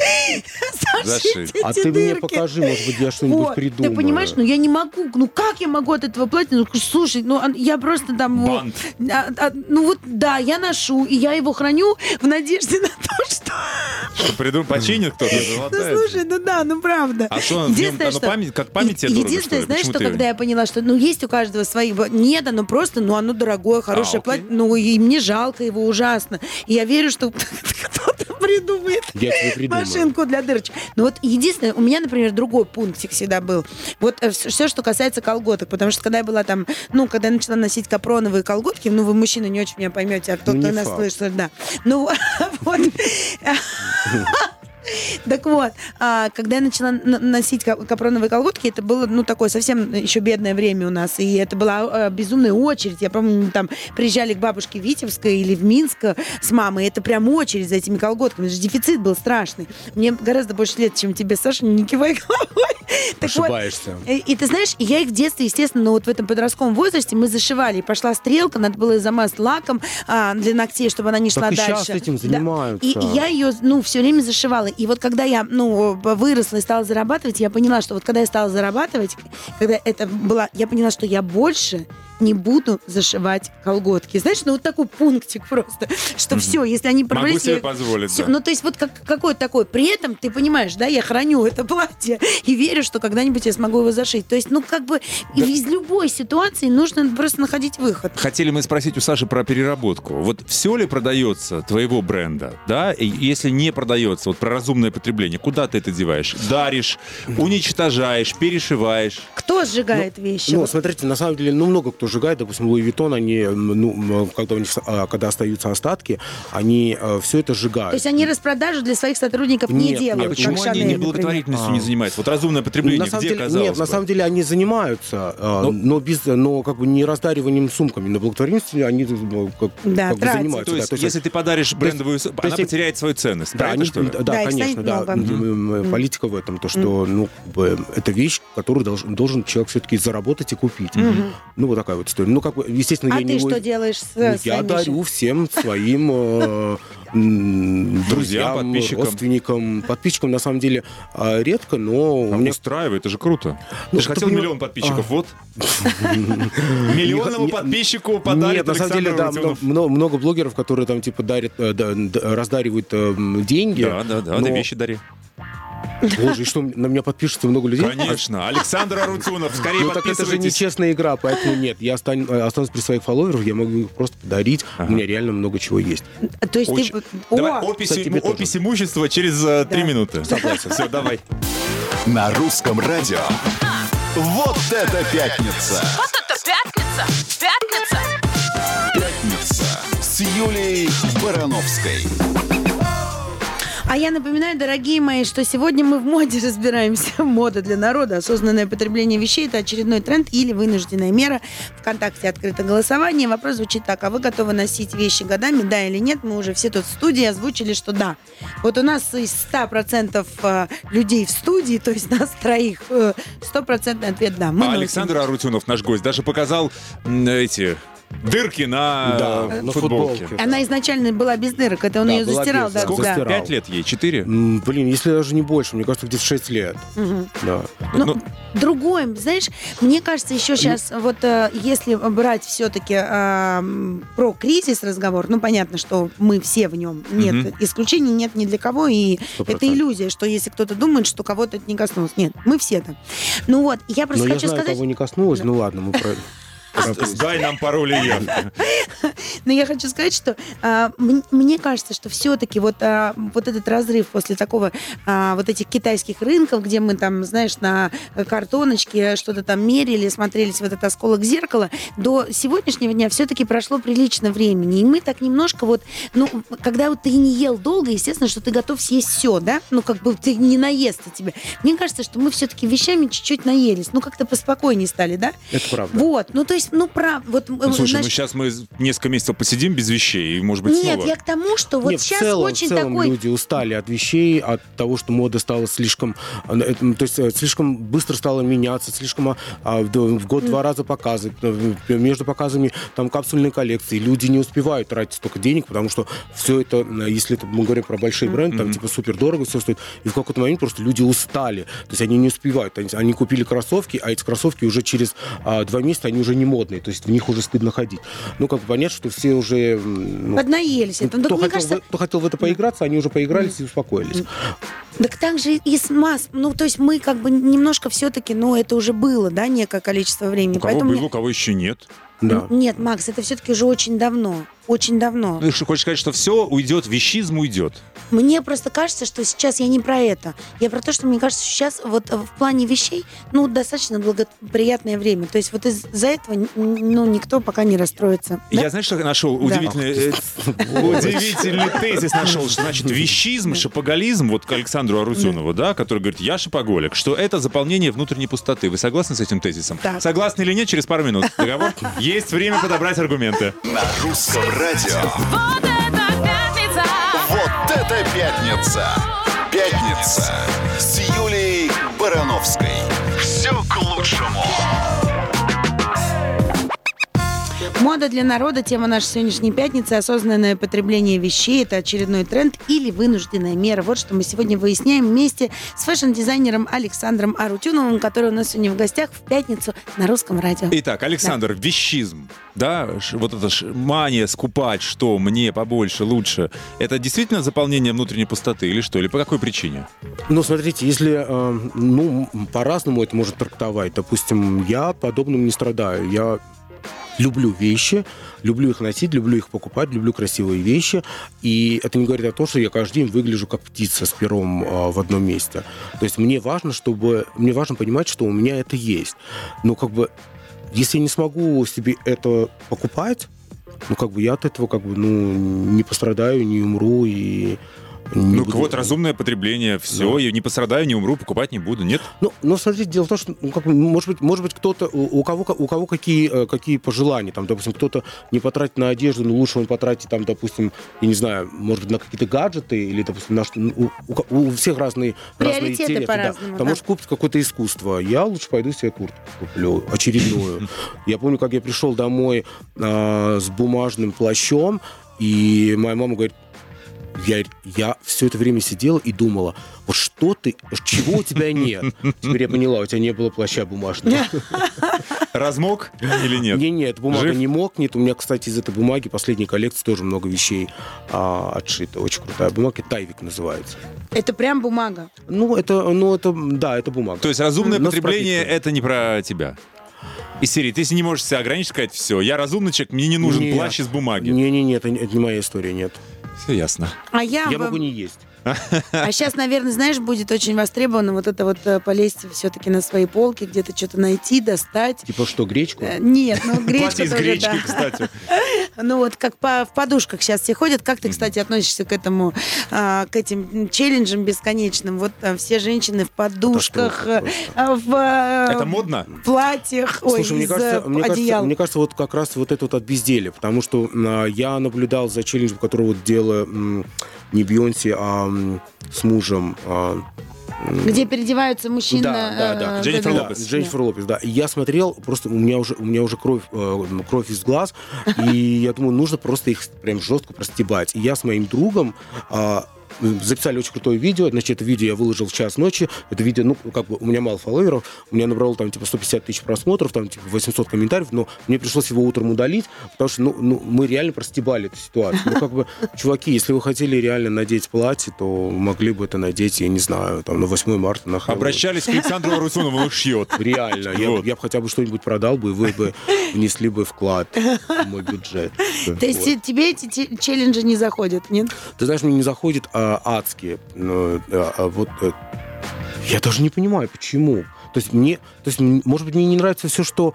B: (laughs)
C: Зашить.
D: А
B: эти
D: ты мне
B: дырки.
D: покажи, может быть, я что-нибудь
B: Вот.
D: придумаю.
B: Ты понимаешь, ну я не могу. Ну как я могу от этого платья? Ну слушай, ну а- я просто там... вот,
C: Бант.
B: а- а, ну вот да, я ношу, и я его храню в надежде (laughs) на то, что
C: Что придум... починит кто-то,
B: Ну, слушай, ну да, ну правда.
C: А что, нем оно память- как память тебе
B: Единственное,
C: что
B: знаешь, что
C: ты-
B: когда я поняла, что, ну, есть у каждого свои... Нет, оно просто, ну, оно дорогое, хорошее
C: окей.
B: платье, ну, и мне жалко его ужасно. И я верю, что (laughs) кто-то придумает
D: Я тебе придумаю.
B: машинку для дырочек. Ну, вот единственное, у меня, например, другой пунктик всегда был. Вот все, что касается колготок, потому что когда я была там, ну, когда я начала носить капроновые колготки, ну, вы, мужчины, не очень меня поймете, а кто-то
D: Не
B: нас слышит, да. Ну, (laughs) вот. (laughs) Так вот, а, когда я начала носить ка- капроновые колготки, это было, ну, такое совсем еще бедное время у нас, и это была э, безумная очередь. Я помню, там приезжали к бабушке Витебской или в Минск с мамой, это прям очередь за этими колготками, это же дефицит был страшный. Мне гораздо больше лет, чем тебе, Саша, не кивай головой. (laughs) Так вот,
D: Ошибаешься.
B: и, и ты знаешь, я их в детстве, естественно, ну, вот в этом подростковом возрасте мы зашивали. И пошла стрелка, надо было замазать лаком а, для ногтей, чтобы она не шла
D: Так и
B: дальше.
D: щас этим
B: Да.
D: занимаются.
B: И, и я ее, ну, все время зашивала. И вот когда я, ну, выросла и стала зарабатывать, я поняла, что вот когда я стала зарабатывать, когда это была, я поняла, что я больше не буду зашивать колготки. Знаешь, ну вот такой пунктик просто, что все, если они
C: Могу
B: порвались,
C: себе
B: я-
C: позволить,
B: всё.
C: да.
B: Ну, то есть вот как, какой такой. При этом, ты понимаешь, да, я храню это платье и верю, что когда-нибудь я смогу его зашить. То есть, ну, как бы из любой ситуации нужно просто находить выход.
C: Хотели мы спросить у Саши про переработку. Вот все ли продается твоего бренда, да? И если не продается, вот про разумное потребление, куда ты это деваешь? Даришь, уничтожаешь, перешиваешь?
B: Кто сжигает вещи?
D: Ну,
B: Вот
D: смотрите, на самом деле, ну, много кто сжигает, допустим, Луи Виттон, они, ну, когда, у них, а, когда остаются остатки, они все это сжигают.
B: То есть они распродажу для своих сотрудников не
D: Нет,
B: делают,
D: нет,
C: Почему
B: Шанель,
C: они не
B: например.
C: благотворительностью не
D: А.
C: занимаются? Вот разумное потребление
D: на самом
C: где,
D: деле,
C: казалось
D: нет, на
C: бы?
D: самом деле они занимаются, а,
C: Ну.
D: но без, но как бы не раздариванием сумками. На благотворительности они ну, как,
B: Да,
D: как бы занимаются.
C: То
D: да.
C: есть, если ты подаришь брендовую сумку, она
D: есть-
C: потеряет свою ценность,
D: Да,
C: правильно,
D: они,
C: что ли?
D: да,
B: Да,
D: конечно, да.
B: много.
D: Политика в этом, то, что, ну, как бы, это вещь, которую должен, должен человек все-таки заработать и купить. Ну, вот такая вот история. Ну, как бы, естественно,
B: А
D: я
B: ты
D: не...
B: что делаешь с
D: Я
B: своими
D: дарю всем своим э, (laughs) друзьям,
C: подписчикам.
D: родственникам, подписчикам, на самом деле, а, редко, но у
C: А
D: меня
C: устраивает, это же круто.
D: Ну,
C: ты же хотел миллион подписчиков,
D: А.
C: вот. (laughs) Миллионному подписчику подарит
D: Нет, на самом деле, да, много, блогеров, которые там типа дарят, э, раздаривают э, деньги.
C: Да, да, да, вещи дари. (laughs)
D: Боже, и что, на меня подпишется много людей?
C: Конечно. Александр Арутюнов, скорее
D: Ну так это же нечестная игра, поэтому нет, я э, останусь при своих фолловерах, я могу их просто подарить, у меня реально много чего есть.
B: То есть
C: Очень.
B: ты...
C: Давай
B: О,
C: опись,
D: Кстати, тебе тоже.
C: опись имущества через э, три
B: Да.
C: минуты. Согласен. Все, давай.
A: На русском радио. Вот это пятница!
E: Вот это пятница! Пятница!
A: Пятница с Юлией Барановской.
B: А я напоминаю, дорогие мои, что сегодня мы в моде (laughs) разбираемся. Мода для народа, осознанное потребление вещей – это очередной тренд или вынужденная мера. Вконтакте открыто голосование. Вопрос звучит так. А вы готовы носить вещи годами, да или нет? Мы уже все тут в студии озвучили, что да. Вот у нас из 100% э, людей в студии, то есть нас троих, э, стопроцентный ответ «да». Мы
C: А
B: носим.
C: Александр Арутюнов, наш гость, даже показал эти дырки на
D: Да,
C: э,
D: на
C: футболке.
D: футболке.
B: Она изначально была без дырок, это он
D: Да,
B: ее
D: была
B: застирал.
D: без,
B: да.
C: Сколько?
B: да.
D: Застирал.
C: Пять лет ей? Четыре?
D: М, Блин, если даже не больше, мне кажется, где-то 6 лет.
B: Мгм.
D: Да.
B: Ну,
C: Ну-
B: другое, знаешь, мне кажется, еще сейчас, вот э, если брать все-таки про кризис разговор, ну, понятно, что мы все в нем, нет
C: Мгм.
B: исключений, нет ни для кого, и
D: Сто
B: это
D: процентов.
B: иллюзия, что если кто-то думает, что кого-то это не коснулось. Нет, мы все там. Ну вот, я просто
D: Но я
B: хочу
D: знаю,
B: сказать...
D: кого не коснулось, ну ладно, мы про...
C: Дай нам пароль и явку.
B: Но я хочу сказать, что а, мне кажется, что все-таки вот, а, вот этот разрыв после такого а, вот этих китайских рынков, где мы там, знаешь, на картоночке что-то там мерили, смотрелись в этот осколок зеркала, до сегодняшнего дня все-таки прошло прилично времени. И мы так немножко вот, ну, когда вот ты не ел долго, естественно, что ты готов съесть все, да? Ну, как бы ты не наесться тебе. Мне кажется, что мы все-таки вещами чуть-чуть наелись. Ну, как-то поспокойнее стали, да?
D: Это правда.
B: Вот, ну, то есть, ну, прав, вот...
C: Ну, слушай, ну
B: значит,
C: сейчас мы несколько месяцев посидим без вещей, и, может быть,
B: Нет,
C: снова.
B: я к тому, что вот
D: Нет,
B: сейчас
D: в целом,
B: очень
D: в целом
B: такой...
D: люди устали от вещей, от того, что мода стала слишком, э, это, то есть э, слишком быстро стала меняться, слишком а, а, в, год два раза показы, э, между показами там капсульные коллекции, люди не успевают тратить столько денег, потому что все это, э, если это мы говорим про большие бренды, там типа супер дорого все стоит, и в какой-то момент просто люди устали, то есть они не успевают, они, они купили кроссовки, а эти кроссовки уже через а, два месяца они уже не модные, то есть в них уже стыдно ходить. Ну, как бы понятно, что все уже... ну,
B: Поднаелись.
D: ну,
B: Это, ну,
D: кто, хотел
B: кажется,
D: в, кто хотел в это поиграться, они уже поигрались и успокоились.
B: Так так же и с масс. Ну, то есть мы как бы немножко все-таки, ну, это уже было, да, некое количество времени.
C: У кого
B: Поэтому
C: было, у кого еще нет.
D: Да.
B: Нет, Макс, это все-таки уже очень давно. Очень давно.
C: Ну, и что, хочешь сказать, что все уйдет, вещизм уйдет.
B: Мне просто кажется, что сейчас я не про это. Я про то, что мне кажется, что сейчас вот э, в плане вещей, ну, достаточно благоприятное время. То есть вот из-за этого, ну, никто пока не расстроится. Да?
C: Я, знаешь, что нашел?
B: Да.
C: Удивительный, э, удивительный тезис нашел, что значит вещизм, шопоголизм, вот к Александру Арутюнову, да, который говорит, я шопоголик, что это заполнение внутренней пустоты. Вы согласны с этим тезисом? Согласны или нет, через пару минут. Договор? Есть время подобрать аргументы.
A: На русском радио.
E: Вот это пятница!
A: Вот это пятница! Пятница с Юлией Барановской. Все к лучшему.
B: Мода для народа, тема нашей сегодняшней пятницы. Осознанное потребление вещей – это очередной тренд или вынужденная мера. Вот что мы сегодня выясняем вместе с фэшн-дизайнером Александром Арутюновым, который у нас сегодня в гостях в пятницу на русском радио.
C: Итак, Александр, вещизм, да, вот эта мания скупать, что мне побольше, лучше, это действительно заполнение внутренней пустоты или что, или по какой причине?
D: Ну, смотрите, если, э, ну, по-разному это можно трактовать. Допустим, я подобным не страдаю. Я люблю вещи, люблю их носить, люблю их покупать, люблю красивые вещи. И это не говорит о том, что я каждый день выгляжу как птица с пером э, в одном месте. То есть мне важно, чтобы... Мне важно понимать, что у меня это есть. Но как бы, если я не смогу себе это покупать, ну, как бы я от этого, как бы, ну, не пострадаю, не умру и... не
C: ну,
D: буду-
C: вот разумное потребление, все,
D: Да.
C: я не пострадаю, не умру, покупать не буду, нет?
D: Ну, но смотрите, дело в том, что, ну, как может быть, может быть, кто-то, у, у кого, у кого какие, э, какие пожелания, там, допустим, кто-то не потратит на одежду, но лучше он потратит, там, допустим, я не знаю, может быть, на какие-то гаджеты, или, допустим, на что, ну, у, у у всех разные, разные интересы, да. Там,
B: да.
D: может, купить какое-то искусство. Я лучше пойду себе куртку куплю, очередную. (laughs) Я помню, как я пришел домой а, с бумажным плащом, и моя мама говорит, я, я все это время сидела и думала, вот что ты, чего у тебя нет? Теперь я поняла, у тебя не было плаща бумажного. (laughs)
C: Размок или нет?
D: Не, нет, бумага
C: Жив?
D: не мокнет. У меня, кстати, из этой бумаги последней коллекции тоже много вещей а, отшито. Очень крутая бумага, Тайвик называется.
B: Это прям бумага.
D: Ну, это, ну, это, да, это бумага.
C: То есть разумное
D: Но
C: потребление это не про тебя. Из серии, ты если не можешь себя ограничить, сказать, все, я разумный человек, мне не нужен
D: Нет.
C: плащ из бумаги.
D: Не-не-не, это, не- это не моя история, нет.
C: Все ясно.
B: А я,
D: Я
B: бы-
D: могу не есть.
B: А сейчас, наверное, знаешь, будет очень востребовано вот это вот э, полезть все-таки на свои полки, где-то что-то найти, достать.
D: Типа что, гречку?
B: Э, Нет, ну гречка
C: Платье из
B: тоже,
C: гречки,
B: да.
C: кстати. (laughs)
B: Ну вот как по, в подушках сейчас все ходят. Как ты, кстати, относишься к этому, а, к этим челленджам бесконечным? Вот а, все женщины в подушках,
D: Катастрофа
B: э, а, в
C: Это модно?
B: платьях, ой,
D: Слушай, мне кажется, мне, кажется,
B: одеял.
D: мне кажется, вот как раз вот это вот от безделия, потому что а, я наблюдал за челленджем, который вот делала м, не Бейонсе, а с мужем. а,
B: Где переодеваются мужчины.
D: Да, да, да.
B: э,
C: Дженнифер
B: да,
C: Лопес.
D: Да, Дженнифер Лопес, да. И я смотрел, просто у меня уже, у меня уже кровь, э, кровь из глаз, и я думаю, нужно просто их прям жестко простебать. И я с моим другом а, записали очень крутое видео. Значит, это видео я выложил в час ночи. Это видео, ну, как бы, у меня мало фолловеров. У меня набрало там, типа, 150 тысяч просмотров, там, типа, 800 комментариев. Но мне пришлось его утром удалить, потому что, ну, ну мы реально простебали эту ситуацию. Ну, как бы, (laughs) чуваки, если вы хотели реально надеть платье, то могли бы это надеть, я не знаю, там, на 8 марта на Хэллоуин.
C: Обращались к Александру Арусунову, он шьет.
D: Реально. Я,
C: Вот.
D: я бы хотя бы что-нибудь продал бы, и вы бы внесли бы вклад в мой бюджет.
B: То есть тебе эти челленджи не заходят, нет?
D: Ты знаешь, мне не заходит а, адские. но, а, а вот э, я даже не понимаю, почему. То есть мне, то есть, может быть, мне не нравится все, что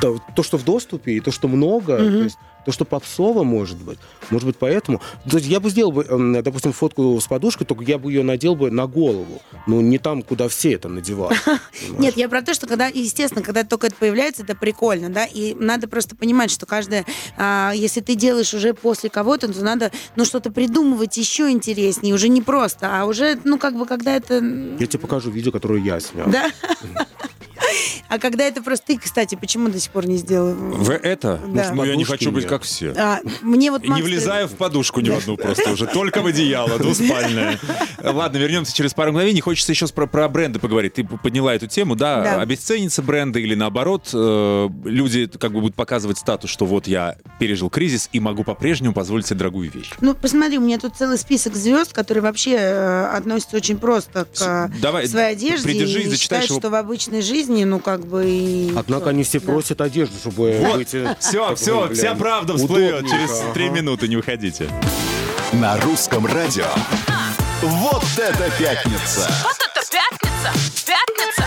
D: то, то, что в доступе, и то, что много, то есть то, что попсово может быть. Может быть, поэтому. То есть я бы сделал бы, эм, допустим, фотку с подушкой, только я бы ее надел бы на голову. Ну, не там, куда все это надевают. (laughs)
B: Нет, я про то, что когда, естественно, когда только это появляется, это прикольно, да, и надо просто понимать, что каждое, а, если ты делаешь уже после кого-то, то надо, ну, что-то придумывать еще интереснее, уже не просто, а уже, ну, как бы, когда это...
D: Я тебе покажу видео, которое я снял.
B: Да? А когда это просто ты, кстати, почему до сих пор не сделал?
C: В это?
B: Да.
C: Ну, я не хочу быть
D: нет.
C: как все.
B: А, мне вот
C: И не
B: Макс
C: влезаю в подушку ни в одну просто уже, только в одеяло, двуспальное. (laughs) Ладно, вернемся через пару мгновений. Хочется еще про, про бренды поговорить. Ты подняла эту тему, да?
B: Да.
C: Обесценятся бренды или наоборот, э, люди как бы будут показывать статус, что вот я пережил кризис и могу по-прежнему позволить себе дорогую вещь.
B: Ну, посмотри, у меня тут целый список звезд, которые вообще э, относятся очень просто к
C: давай,
B: своей одежде
C: придержи и
B: и
C: зачитаешь
B: считают,
C: его.
B: что в обычной жизни, ну, как бы... И...
D: Однако они все
B: Да.
D: просят одежду, чтобы
C: Вот,
D: быть... э,
C: все,
D: как
C: все, вся правда всплывет
D: удобненько,
C: через три минуты, не уходите.
A: На русском радио. Вот это пятница!
E: Вот это пятница! Пятница!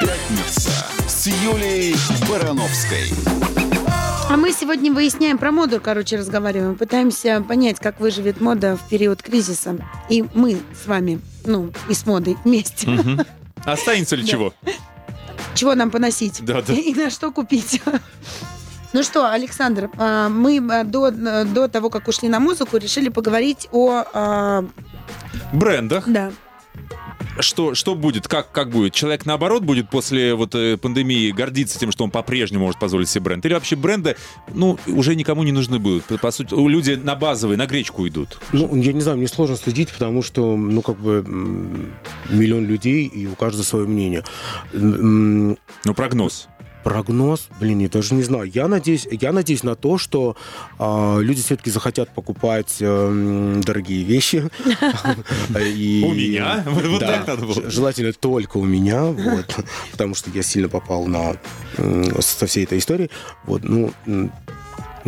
A: Пятница с Юлией Барановской.
B: А мы сегодня выясняем про моду, короче, разговариваем. Пытаемся понять, как выживет мода в период кризиса. И мы с вами, ну, и с модой вместе.
C: Останется ли чего?
B: Чего нам поносить?
C: Да, да.
B: И на что купить? (laughs) Ну что, Александр, а, мы а, до, до того, как ушли на музыку, решили поговорить о... а,
C: Брендах.
B: Да.
C: Что, что будет? Как, как будет? Человек, наоборот, будет после вот э, пандемии гордиться тем, что он по-прежнему может позволить себе бренд? Или вообще бренды, ну, уже никому не нужны будут? По, по сути, люди на базовые, на гречку идут.
D: Ну, я не знаю, мне сложно судить, потому что, ну, как бы, м, миллион людей, и у каждого свое мнение.
C: Ну, прогноз.
D: Прогноз, блин, я даже не знаю. Я надеюсь, я надеюсь на то, что а, люди все-таки захотят покупать эм, дорогие вещи. (laughs)
C: У меня? Вот- так надо было.
D: Желательно только у меня, вот, потому что я сильно попал на со всей этой историей. Вот, ну.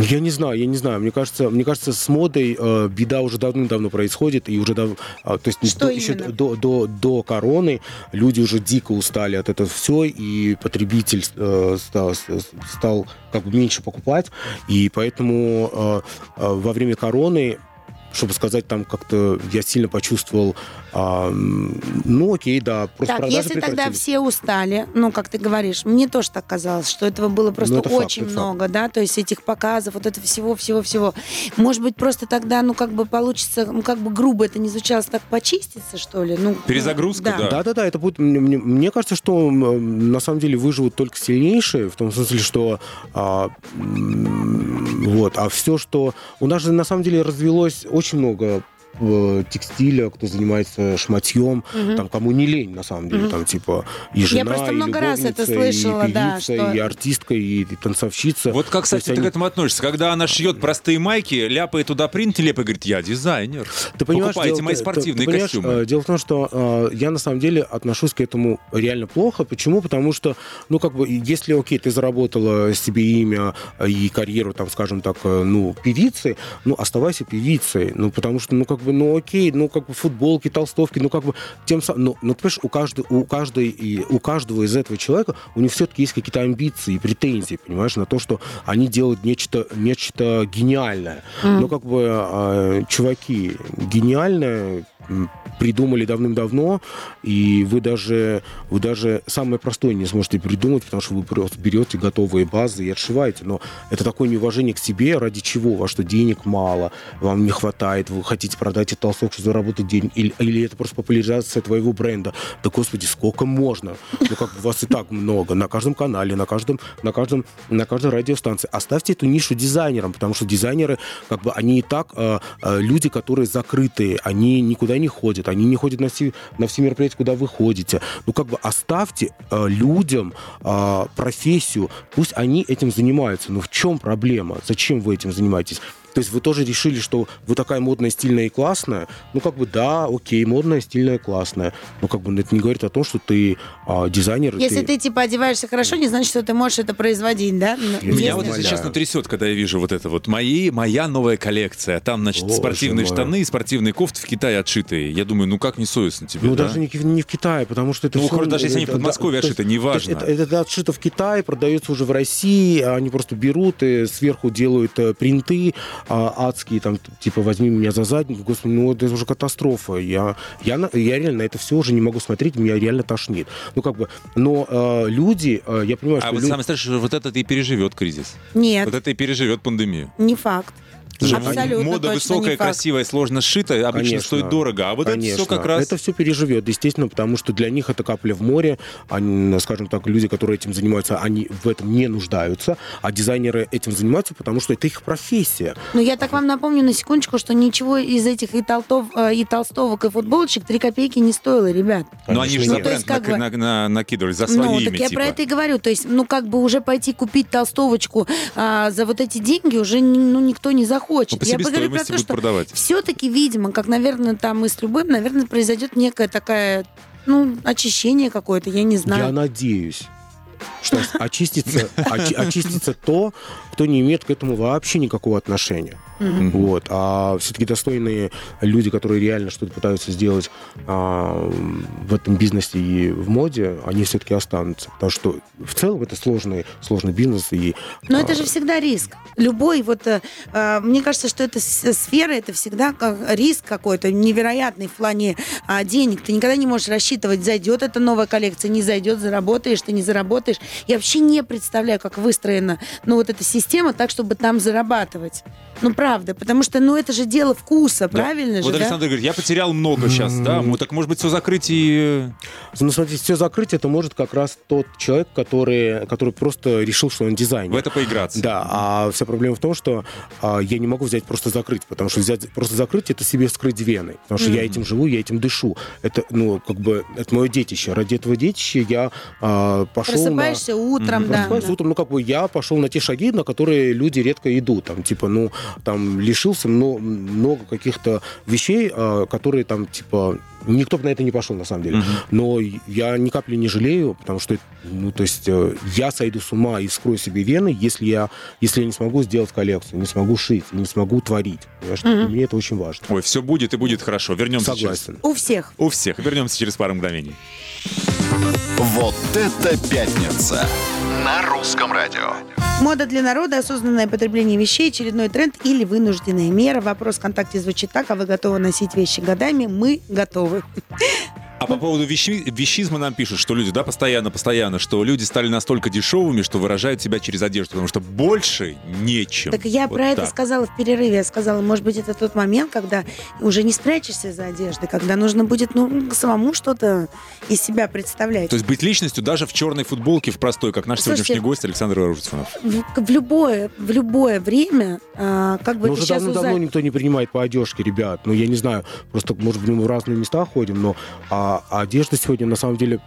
D: Я не знаю, я не знаю. Мне кажется, мне кажется, с модой э, беда уже давным-давно происходит, и уже дав... а, то есть
B: Что
D: до, еще до, до, до короны люди уже дико устали от этого все, и потребитель э, стал, стал как бы меньше покупать, и поэтому э, э, во время короны чтобы сказать, там как-то я сильно почувствовал, а, ну окей, да, просто
B: Так, если тогда все устали, ну, как ты говоришь, мне тоже так казалось, что этого было просто
D: Ну, это факт,
B: очень
D: это
B: много, да, то есть этих показов, вот это всего-всего-всего. Может быть, просто тогда, ну, как бы получится, ну, как бы грубо это не звучало, так почиститься, что ли? Ну,
C: Перезагрузка, да.
D: Да, да, да, это будет. Мне, мне- кажется, что на самом деле выживут только сильнейшие, в том смысле, что а, вот, а все, что у нас же на самом деле развелось очень много текстиля, кто занимается шматьем,
B: Мгм.
D: там кому не лень, на самом деле,
B: Мгм.
D: там типа и жена,
B: Я просто
D: и
B: много раз это слышала,
D: и
B: да,
D: певица,
B: что-
D: и артистка, и, и танцовщица.
C: Вот как, кстати, ты
D: они-
C: к этому относишься? Когда она шьет простые майки, ляпает туда принт, нелепо говорит, я дизайнер.
D: Ты понимаешь,
C: Покупайте
D: дело-
C: мои
D: ты-
C: спортивные
D: ты понимаешь,
C: костюмы.
D: э, Дело в том, что э, я на самом деле отношусь к этому реально плохо. Почему? Потому что, ну, как бы, если, окей, ты заработала себе имя э, и карьеру, там, скажем так, э, ну, певицы, ну, оставайся певицей. Ну, потому что, ну, как бы, ну, окей, ну, как бы, футболки, толстовки, ну, как бы, тем самым, ну, ну, понимаешь, у, каждой, у, каждой, и у каждого из этого человека, у них все-таки есть какие-то амбиции и претензии, понимаешь, на то, что они делают нечто, нечто гениальное. Ну, как бы, э, чуваки, гениальное придумали давным-давно, и вы даже, вы даже самое простое не сможете придумать, потому что вы просто берете готовые базы и отшиваете. Но это такое неуважение к себе, ради чего? У вас что, денег мало, вам не хватает, вы хотите продать этот толстовку, чтобы заработать денег, или, или это просто популяризация твоего бренда. Да, господи, сколько можно? Ну, как бы вас и так много, на каждом канале, на каждом, на каждом, на каждой радиостанции. Оставьте эту нишу дизайнерам, потому что дизайнеры, как бы, они и так э, э, люди, которые закрытые, они никуда не ходят, они не ходят на все, на все мероприятия, куда вы ходите. Ну, как бы оставьте э, людям э, профессию, пусть они этим занимаются. Но в чем проблема? Зачем вы этим занимаетесь? То есть вы тоже решили, что вы такая модная, стильная и классная? Ну, как бы, да, окей, модная, стильная, классная. Но как бы это не говорит о том, что ты а, дизайнер.
B: Если ты, типа, одеваешься хорошо, не значит, что ты можешь это производить, да? Ну,
D: Я
C: Меня
B: если-
C: вот, если честно, трясет, когда я вижу вот это вот. Мои, моя новая коллекция. Там, значит,
D: Боже
C: спортивные
D: мой.
C: штаны и спортивные кофты в Китае отшитые. Я думаю, ну как не совестно тебе,
D: Ну,
C: да?
D: даже не, в- не в Китае, потому что это
C: Ну,
D: всё-
C: хоть даже если они в
D: это-
C: Подмосковье
D: да,
C: отшиты, неважно.
D: то есть Это, это отшито в Китае, продается уже в России, а они просто берут и сверху делают э, принты адские, там, типа, возьми меня за задницу, господи, ну, это уже катастрофа. Я, я, я реально на это все уже не могу смотреть, меня реально тошнит. Ну, как бы, но э, люди, э, я понимаю,
C: А
D: что
C: вот
D: люди...
C: самое страшное, что вот это и переживет кризис.
B: Нет,
C: Вот это и переживет пандемию.
B: не факт.
C: Слушай,
B: Абсолютно
C: мода высокая, красивая, сложно сшитая, обычно
D: Конечно.
C: стоит дорого. А вот это все
D: Конечно.
C: как раз...
D: Это все переживет, естественно, потому что для них это капля в море. Они, скажем так, люди, которые этим занимаются, они в этом не нуждаются, а дизайнеры этим занимаются, потому что это их профессия.
B: Ну, я так вам напомню на секундочку, что ничего из этих и, толтов, э, и толстовок, и футболочек 3 копейки не стоило, ребят.
C: Но они же
D: Конечно,
C: за
D: нет.
B: то есть
C: бренд
B: как бы-
C: на- на- накидывали, за свои
B: ну,
C: имя,
B: так я
C: типа.
B: про это и говорю. То есть, ну, как бы уже пойти купить толстовочку а, за вот эти деньги уже ну, никто не захочет.
C: Ну, по
B: я говорю про то, что
C: продавать.
B: все-таки, видимо, как, наверное, там и с любым, наверное, произойдет некая такая, ну, очищение какое-то, я не знаю.
D: Я надеюсь, что очистится, очи- очистится то, кто не имеет к этому вообще никакого отношения. Вот. А все-таки достойные люди, которые реально что-то пытаются сделать а, в этом бизнесе и в моде, они все-таки останутся. Потому что в целом это сложный, сложный бизнес. И,
B: Но это
D: а,
B: же всегда риск. Любой вот, э, э, мне кажется, что эта с- сфера, это всегда как риск какой-то невероятный в плане а, денег. Ты никогда не можешь рассчитывать, зайдет эта новая коллекция, не зайдет, заработаешь, ты не заработаешь. Я вообще не представляю, как выстроена, ну, вот эта система так, чтобы там зарабатывать. Ну, правда, потому что, ну, это же дело вкуса,
C: Да.
B: правильно же,
C: Вот
B: да?
C: Александр говорит, я потерял много сейчас, да? Ну, так может быть все закрыть и...
D: Ну, смотрите, все закрыть, это может как раз тот человек, который, который просто решил, что он дизайнер.
C: в это поиграться.
D: Да, а вся проблема в том, что а, я не могу взять просто закрыть, потому что взять просто закрыть это себе вскрыть вены, потому что я этим живу, я этим дышу. Это, ну, как бы, это мое детище. Ради этого детища я а, пошел
B: Просыпаешься утром,
D: на...
B: да.
D: Просыпаюсь
B: да.
D: утром, ну, как бы я пошел на те шаги, на которые люди редко идут. Там, типа, ну, там, лишился мно- много каких-то вещей, а, которые там, типа, никто бы на это не пошел, на самом деле. Но я ни капли не жалею, потому что, ну, то есть, э, я сойду с ума и вскрою себе вены, если я, если я не смогу сделать коллекцию, не смогу шить, не смогу творить. Для меня это очень важно.
C: Ой, все будет и будет хорошо. Вернемся через...
D: Согласен.
B: У всех.
C: У всех. Вернемся через пару мгновений.
A: Вот это пятница на русском радио.
B: Мода для народа, осознанное потребление вещей, очередной тренд или вынужденная мера. Вопрос ВКонтакте звучит так, а вы готовы носить вещи годами? Мы готовы.
C: А по поводу вещи- вещизма нам пишут, что люди, да, постоянно, постоянно, что люди стали настолько дешевыми, что выражают себя через одежду, потому что больше нечем.
B: Так я
C: Вот
B: про это
C: так.
B: сказала в перерыве. Я сказала, может быть, это тот момент, когда уже не спрячешься за одеждой, когда нужно будет ну, самому что-то из себя представлять.
C: То есть быть личностью даже в черной футболке, в простой, как наш
B: Слушайте,
C: сегодняшний гость Александр Ружицынов.
B: В, в любое, в любое время, а, как бы
D: Ну,
B: это
D: уже
B: сейчас
D: давно-давно
B: уза-
D: никто не принимает по одежке, ребят. Ну, я не знаю, просто, может быть, мы в разные места ходим, но а, а одежда сегодня, на самом деле,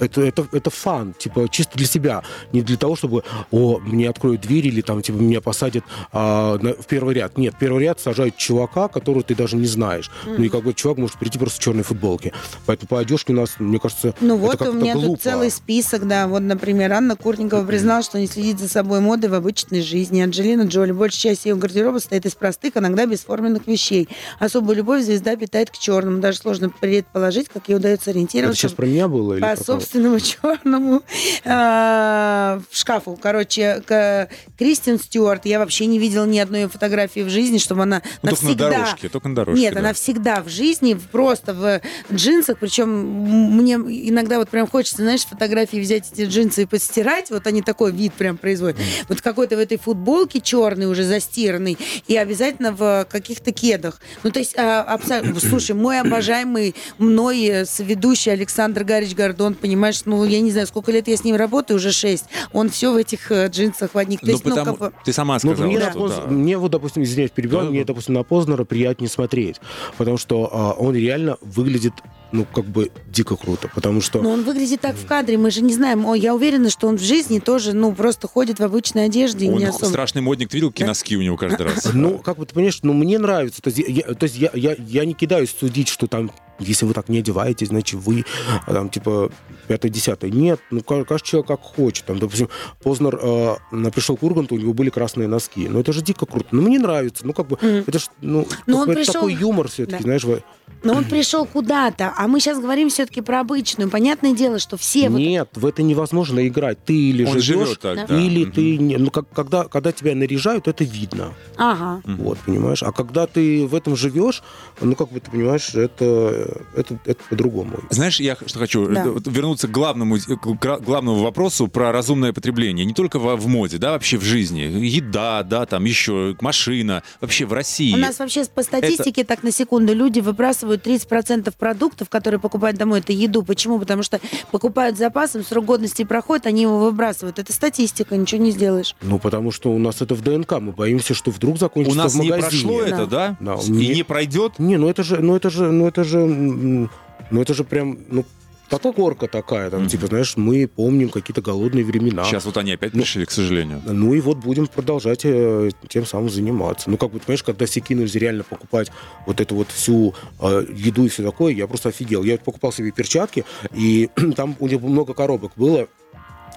D: это, это, это фан, типа, чисто для себя. Не для того, чтобы, о, мне откроют дверь или там, типа, меня посадят а, на- в первый ряд. Нет, первый ряд сажают чувака, которого ты даже не знаешь. Ну, и как бы чувак может прийти просто в черной футболке. Поэтому по одежке у нас, мне кажется,
B: Ну вот, у меня
D: глупо.
B: тут целый список, да. Вот, например, Анна Курникова призналась, что не следит за собой модой в обычной жизни. Анджелина Джоли. Большая часть ее гардероба состоит из простых, иногда бесформенных вещей. Особую любовь звезда питает к черному. Даже сложно предположить, как ей удается
D: Это
B: ориентироваться
D: сейчас про меня было? Или
B: по собственному (laughs) черному э, в шкафу. Короче, к- Кристин Стюарт. Я вообще не видела ни одной фотографии в жизни, чтобы она
C: Ну, только на
B: навсегда...
C: дорожке, только на дорожке.
B: Нет,
C: да.
B: она всегда в жизни просто в джинсах, причем мне иногда вот прям хочется, знаешь, фотографии взять эти джинсы и постирать, вот они такой вид прям производят. Вот какой-то в этой футболке черный уже застиранный и обязательно в каких-то кедах. Ну, то есть, а, абсолютно, (coughs) слушай, мой обожаемый мной соведущий Александр Гарич Гордон, понимаешь, ну, я не знаю, сколько лет я с ним работаю, уже шесть. Он все в этих э, джинсах в одних. То
C: Ну,
B: есть, ну,
C: потому...
B: как бы-
C: Ты сама
D: Ну,
C: сказала,
D: мне,
C: что
D: на Поз-
C: да.
D: мне вот, допустим, извиняюсь, перебиваю,
C: Да,
D: мне,
C: да.
D: допустим, на Познера приятнее смотреть, потому что а, он реально выглядит, ну, как бы дико круто, потому что...
B: Но он выглядит так в кадре, мы же не знаем. О, я уверена, что он в жизни тоже, ну, просто ходит в обычной одежде и
C: Он
B: не особо...
C: страшный модник. Ты видел, какие носки у него каждый (laughs) раз?
D: Ну, как бы ты понимаешь, ну, мне нравится. То есть, я, я- то есть я, я, я не кидаюсь судить, что там, если вы так не одеваетесь, значит, вы а, там, типа, пятое-десятое. Нет, ну, ка- каждый человек как хочет. Там, допустим, Познер э, пришел к Урганту, у него были красные носки. Ну, это же дико круто. Ну, мне нравится. Ну, как бы, это ж, ну,
B: Но
D: как
B: он
D: это
B: пришел-
D: такой юмор все-таки,
B: Да.
D: знаешь, вы-
B: Но он пришел куда-то, а мы сейчас говорим все-таки про обычную. Понятное дело, что все вот...
D: Нет, в это невозможно играть. Ты или
C: Он
D: живешь,
C: так, да.
D: или
C: Мгм.
D: ты... Не, ну, как, когда, когда тебя наряжают, это видно.
B: Ага.
D: Вот, понимаешь? А когда ты в этом живешь, ну, как бы ты понимаешь, это, это, это по-другому.
C: Знаешь, я что хочу
B: Да.
C: э, вот вернуться вернуться к главному, к гра- главному вопросу про разумное потребление. Не только во- в моде, да, вообще в жизни. Еда, да, там еще машина. Вообще в России.
B: У нас вообще по статистике, так на секунду, люди выбрасывают 30% продуктов, которые покупают домой, это еду. Почему? Потому что покупают запасом, срок годности проходит, они его выбрасывают. Это статистика, ничего не сделаешь.
D: Ну, потому что у нас это в ДНК. Мы боимся, что вдруг
C: У
D: закончится
C: нас
D: в
C: не
D: магазине.
C: прошло это,
B: Да.
C: да?
D: Да,
C: И
D: не-
C: не пройдет?
D: Не, ну это же, ну это же, ну это же, ну это же прям, ну такая горка такая, там,
C: Мгм.
D: типа, знаешь, мы помним какие-то голодные времена.
C: Сейчас вот они опять
D: Ну,
C: пришли, к сожалению.
D: Ну и вот будем продолжать э, тем самым заниматься. Ну, как бы, понимаешь, когда все кинулись реально покупать вот эту вот всю э, еду и все такое, я просто офигел. Я вот покупал себе перчатки, и (clears throat) там у них много коробок было.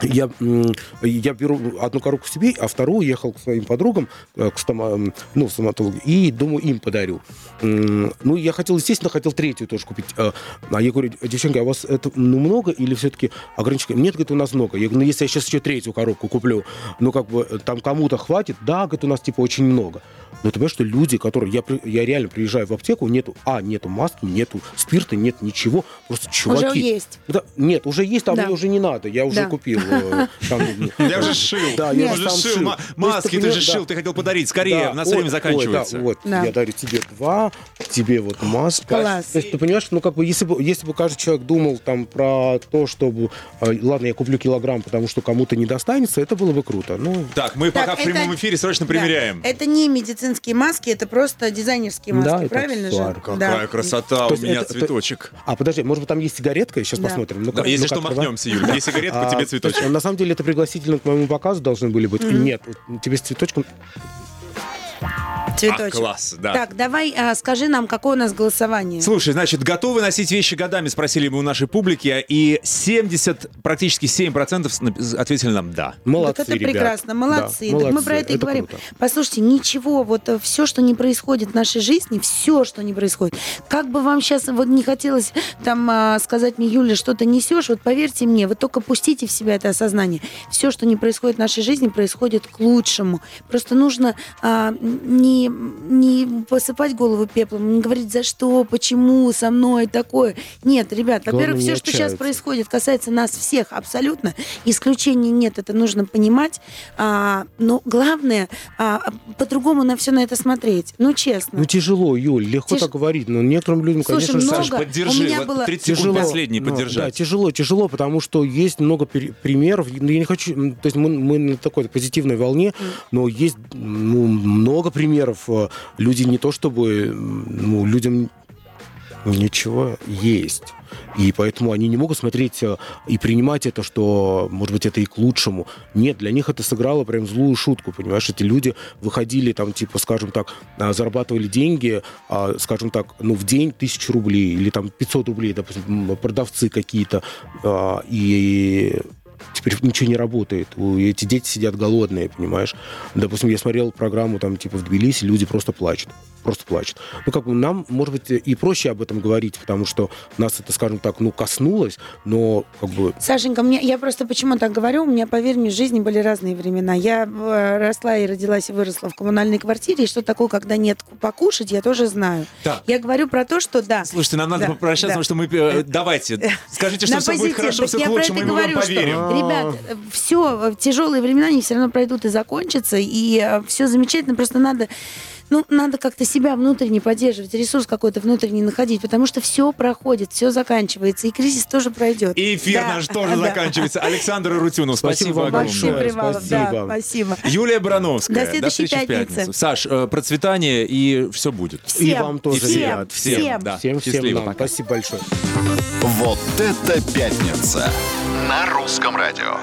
D: Я, я беру одну коробку себе, а вторую ехал к своим подругам, э, к стома- ну, в стоматологию, и думаю, им подарю. Ну, я хотел, естественно, хотел третью тоже купить. Э, А я говорю, девчонки, а у вас это ну, много или все-таки ограничено? Нет, говорит, у нас много. Я говорю, ну, если я сейчас еще третью коробку куплю, ну, как бы э, там кому-то хватит? Да, говорит, у нас типа очень много. Но ты понимаешь, что люди, которые... Я, я реально приезжаю в аптеку, нету... А, нету маски, нету спирта, нет ничего. Просто чуваки...
B: Уже есть.
D: Да, нет, уже есть, там
B: Да.
D: мне уже не надо. Я уже
B: Да.
D: купил.
C: Я уже шил.
D: Да,
C: я
D: сам
C: шил. Маски
D: ты
C: же шил, ты хотел подарить. Скорее,
D: Да,
C: у нас
D: ой,
C: время заканчивается.
D: вот, я дарю тебе два, тебе вот маска.
B: Класс.
D: То есть ты понимаешь, ну как бы если бы, если бы каждый человек думал там про то, чтобы, э, ладно, я куплю килограмм, потому что кому-то не достанется, это было бы круто. Ну,
C: Так, мы пока в прямом эфире срочно примеряем.
B: Это не медицинские маски, это просто дизайнерские маски, правильно же?
C: Какая
B: Да.
C: красота, у меня цветочек.
D: а подожди, может быть там есть сигаретка? Сейчас посмотрим. Ну,
C: Да, если что, махнемся, Юля. Есть сигаретка,
D: А,
C: тебе цветочек.
D: На самом деле это пригласительно к моему показу должны были быть. Нет, тебе с цветочком.
B: Цветочек.
C: А, класс, да.
B: Так, давай а, скажи нам, какое у нас голосование.
C: Слушай, значит, готовы носить вещи годами, спросили мы у нашей публики, и 70, практически 7% с- нап- ответили нам «да».
D: Молодцы,
B: так это
D: ребят.
B: прекрасно, молодцы.
D: Да,
B: Так мы
D: молодцы,
B: про это и
D: это
B: говорим.
D: круто.
B: Послушайте, ничего, вот все, что не происходит в нашей жизни, все, что не происходит, как бы вам сейчас вот не хотелось там а, сказать мне, Юля, что ты несешь, вот поверьте мне, вы только пустите в себя это осознание. Все, что не происходит в нашей жизни, происходит к лучшему. Просто нужно а, не, не посыпать голову пеплом, не говорить, за что, почему со мной такое. Нет, ребят, во-первых, все, что сейчас происходит, касается нас всех абсолютно. Исключений нет, это нужно понимать. А, но главное, а, по-другому на все на это смотреть. Ну, честно.
D: Ну тяжело, Юль, легко
B: Тяж-
D: так говорить, но некоторым людям,
B: Слушай,
D: конечно,
B: много-
C: Саш,
B: у
C: поддержи.
B: меня
C: Вот
B: было-
C: 30 секунд
D: тяжело.
C: последний
D: Ну, Да,
C: поддержать.
D: тяжело, тяжело, потому что есть много пер- примеров. Ну, Я не хочу, то есть мы, мы на такой позитивной волне, но есть ну, много примеров. Э, Люди не то чтобы, ну, людям ничего есть. И поэтому они не могут смотреть э, и принимать это, что, может быть, это и к лучшему. Нет, для них это сыграло прям злую шутку, понимаешь? Эти люди выходили там, типа, скажем так, а, зарабатывали деньги, а, скажем так, ну, в день тысячу рублей или там 500 рублей, допустим, продавцы какие-то, а, и теперь ничего не работает. Эти дети сидят голодные, понимаешь? Допустим, я смотрел программу там типа в Тбилиси, люди просто плачут. Просто плачут. Ну, как бы нам, может быть, и проще об этом говорить, потому что нас это, скажем так, ну, коснулось, но как бы
B: Сашенька, мне, я просто почему так говорю, у меня, поверь мне, в жизни были разные времена. Я э, росла и родилась и выросла в коммунальной квартире, и что такое, когда нет покушать, я тоже знаю.
C: Так.
B: Я говорю про то, что да.
C: Слушайте, нам надо
B: Да,
C: попрощаться,
B: да.
C: потому что мы... э, Давайте, скажите, что
B: На
C: все будет
B: позитив.
C: хорошо,
B: Так
C: все
B: я
C: к
B: про
C: лучшему, мы вам
B: говорю, что,
C: поверим.
B: Ребят, все, тяжелые времена, они все равно пройдут и закончатся, и все замечательно, просто надо, ну, надо как-то себя внутренне поддерживать, ресурс какой-то внутренний находить, потому что все проходит, все заканчивается, и кризис тоже пройдет.
C: И эфир
B: Да,
C: наш тоже (laughs)
B: да.
C: заканчивается. Александр Рутюнов, спасибо,
D: Спасибо вам большое.
B: Привалов, да,
D: спасибо.
B: спасибо.
C: Юлия Барановская.
B: До следующей
C: встречи в
B: пятницы.
C: пятницу. Саш, э, процветания и все будет.
B: Всем,
D: И вам тоже,
B: всем,
D: ребят.
C: Всем,
B: всем.
C: да.
D: всем, всем
C: Счастливо,
D: нам.
C: пока.
D: Спасибо большое.
A: Вот это пятница на русском радио.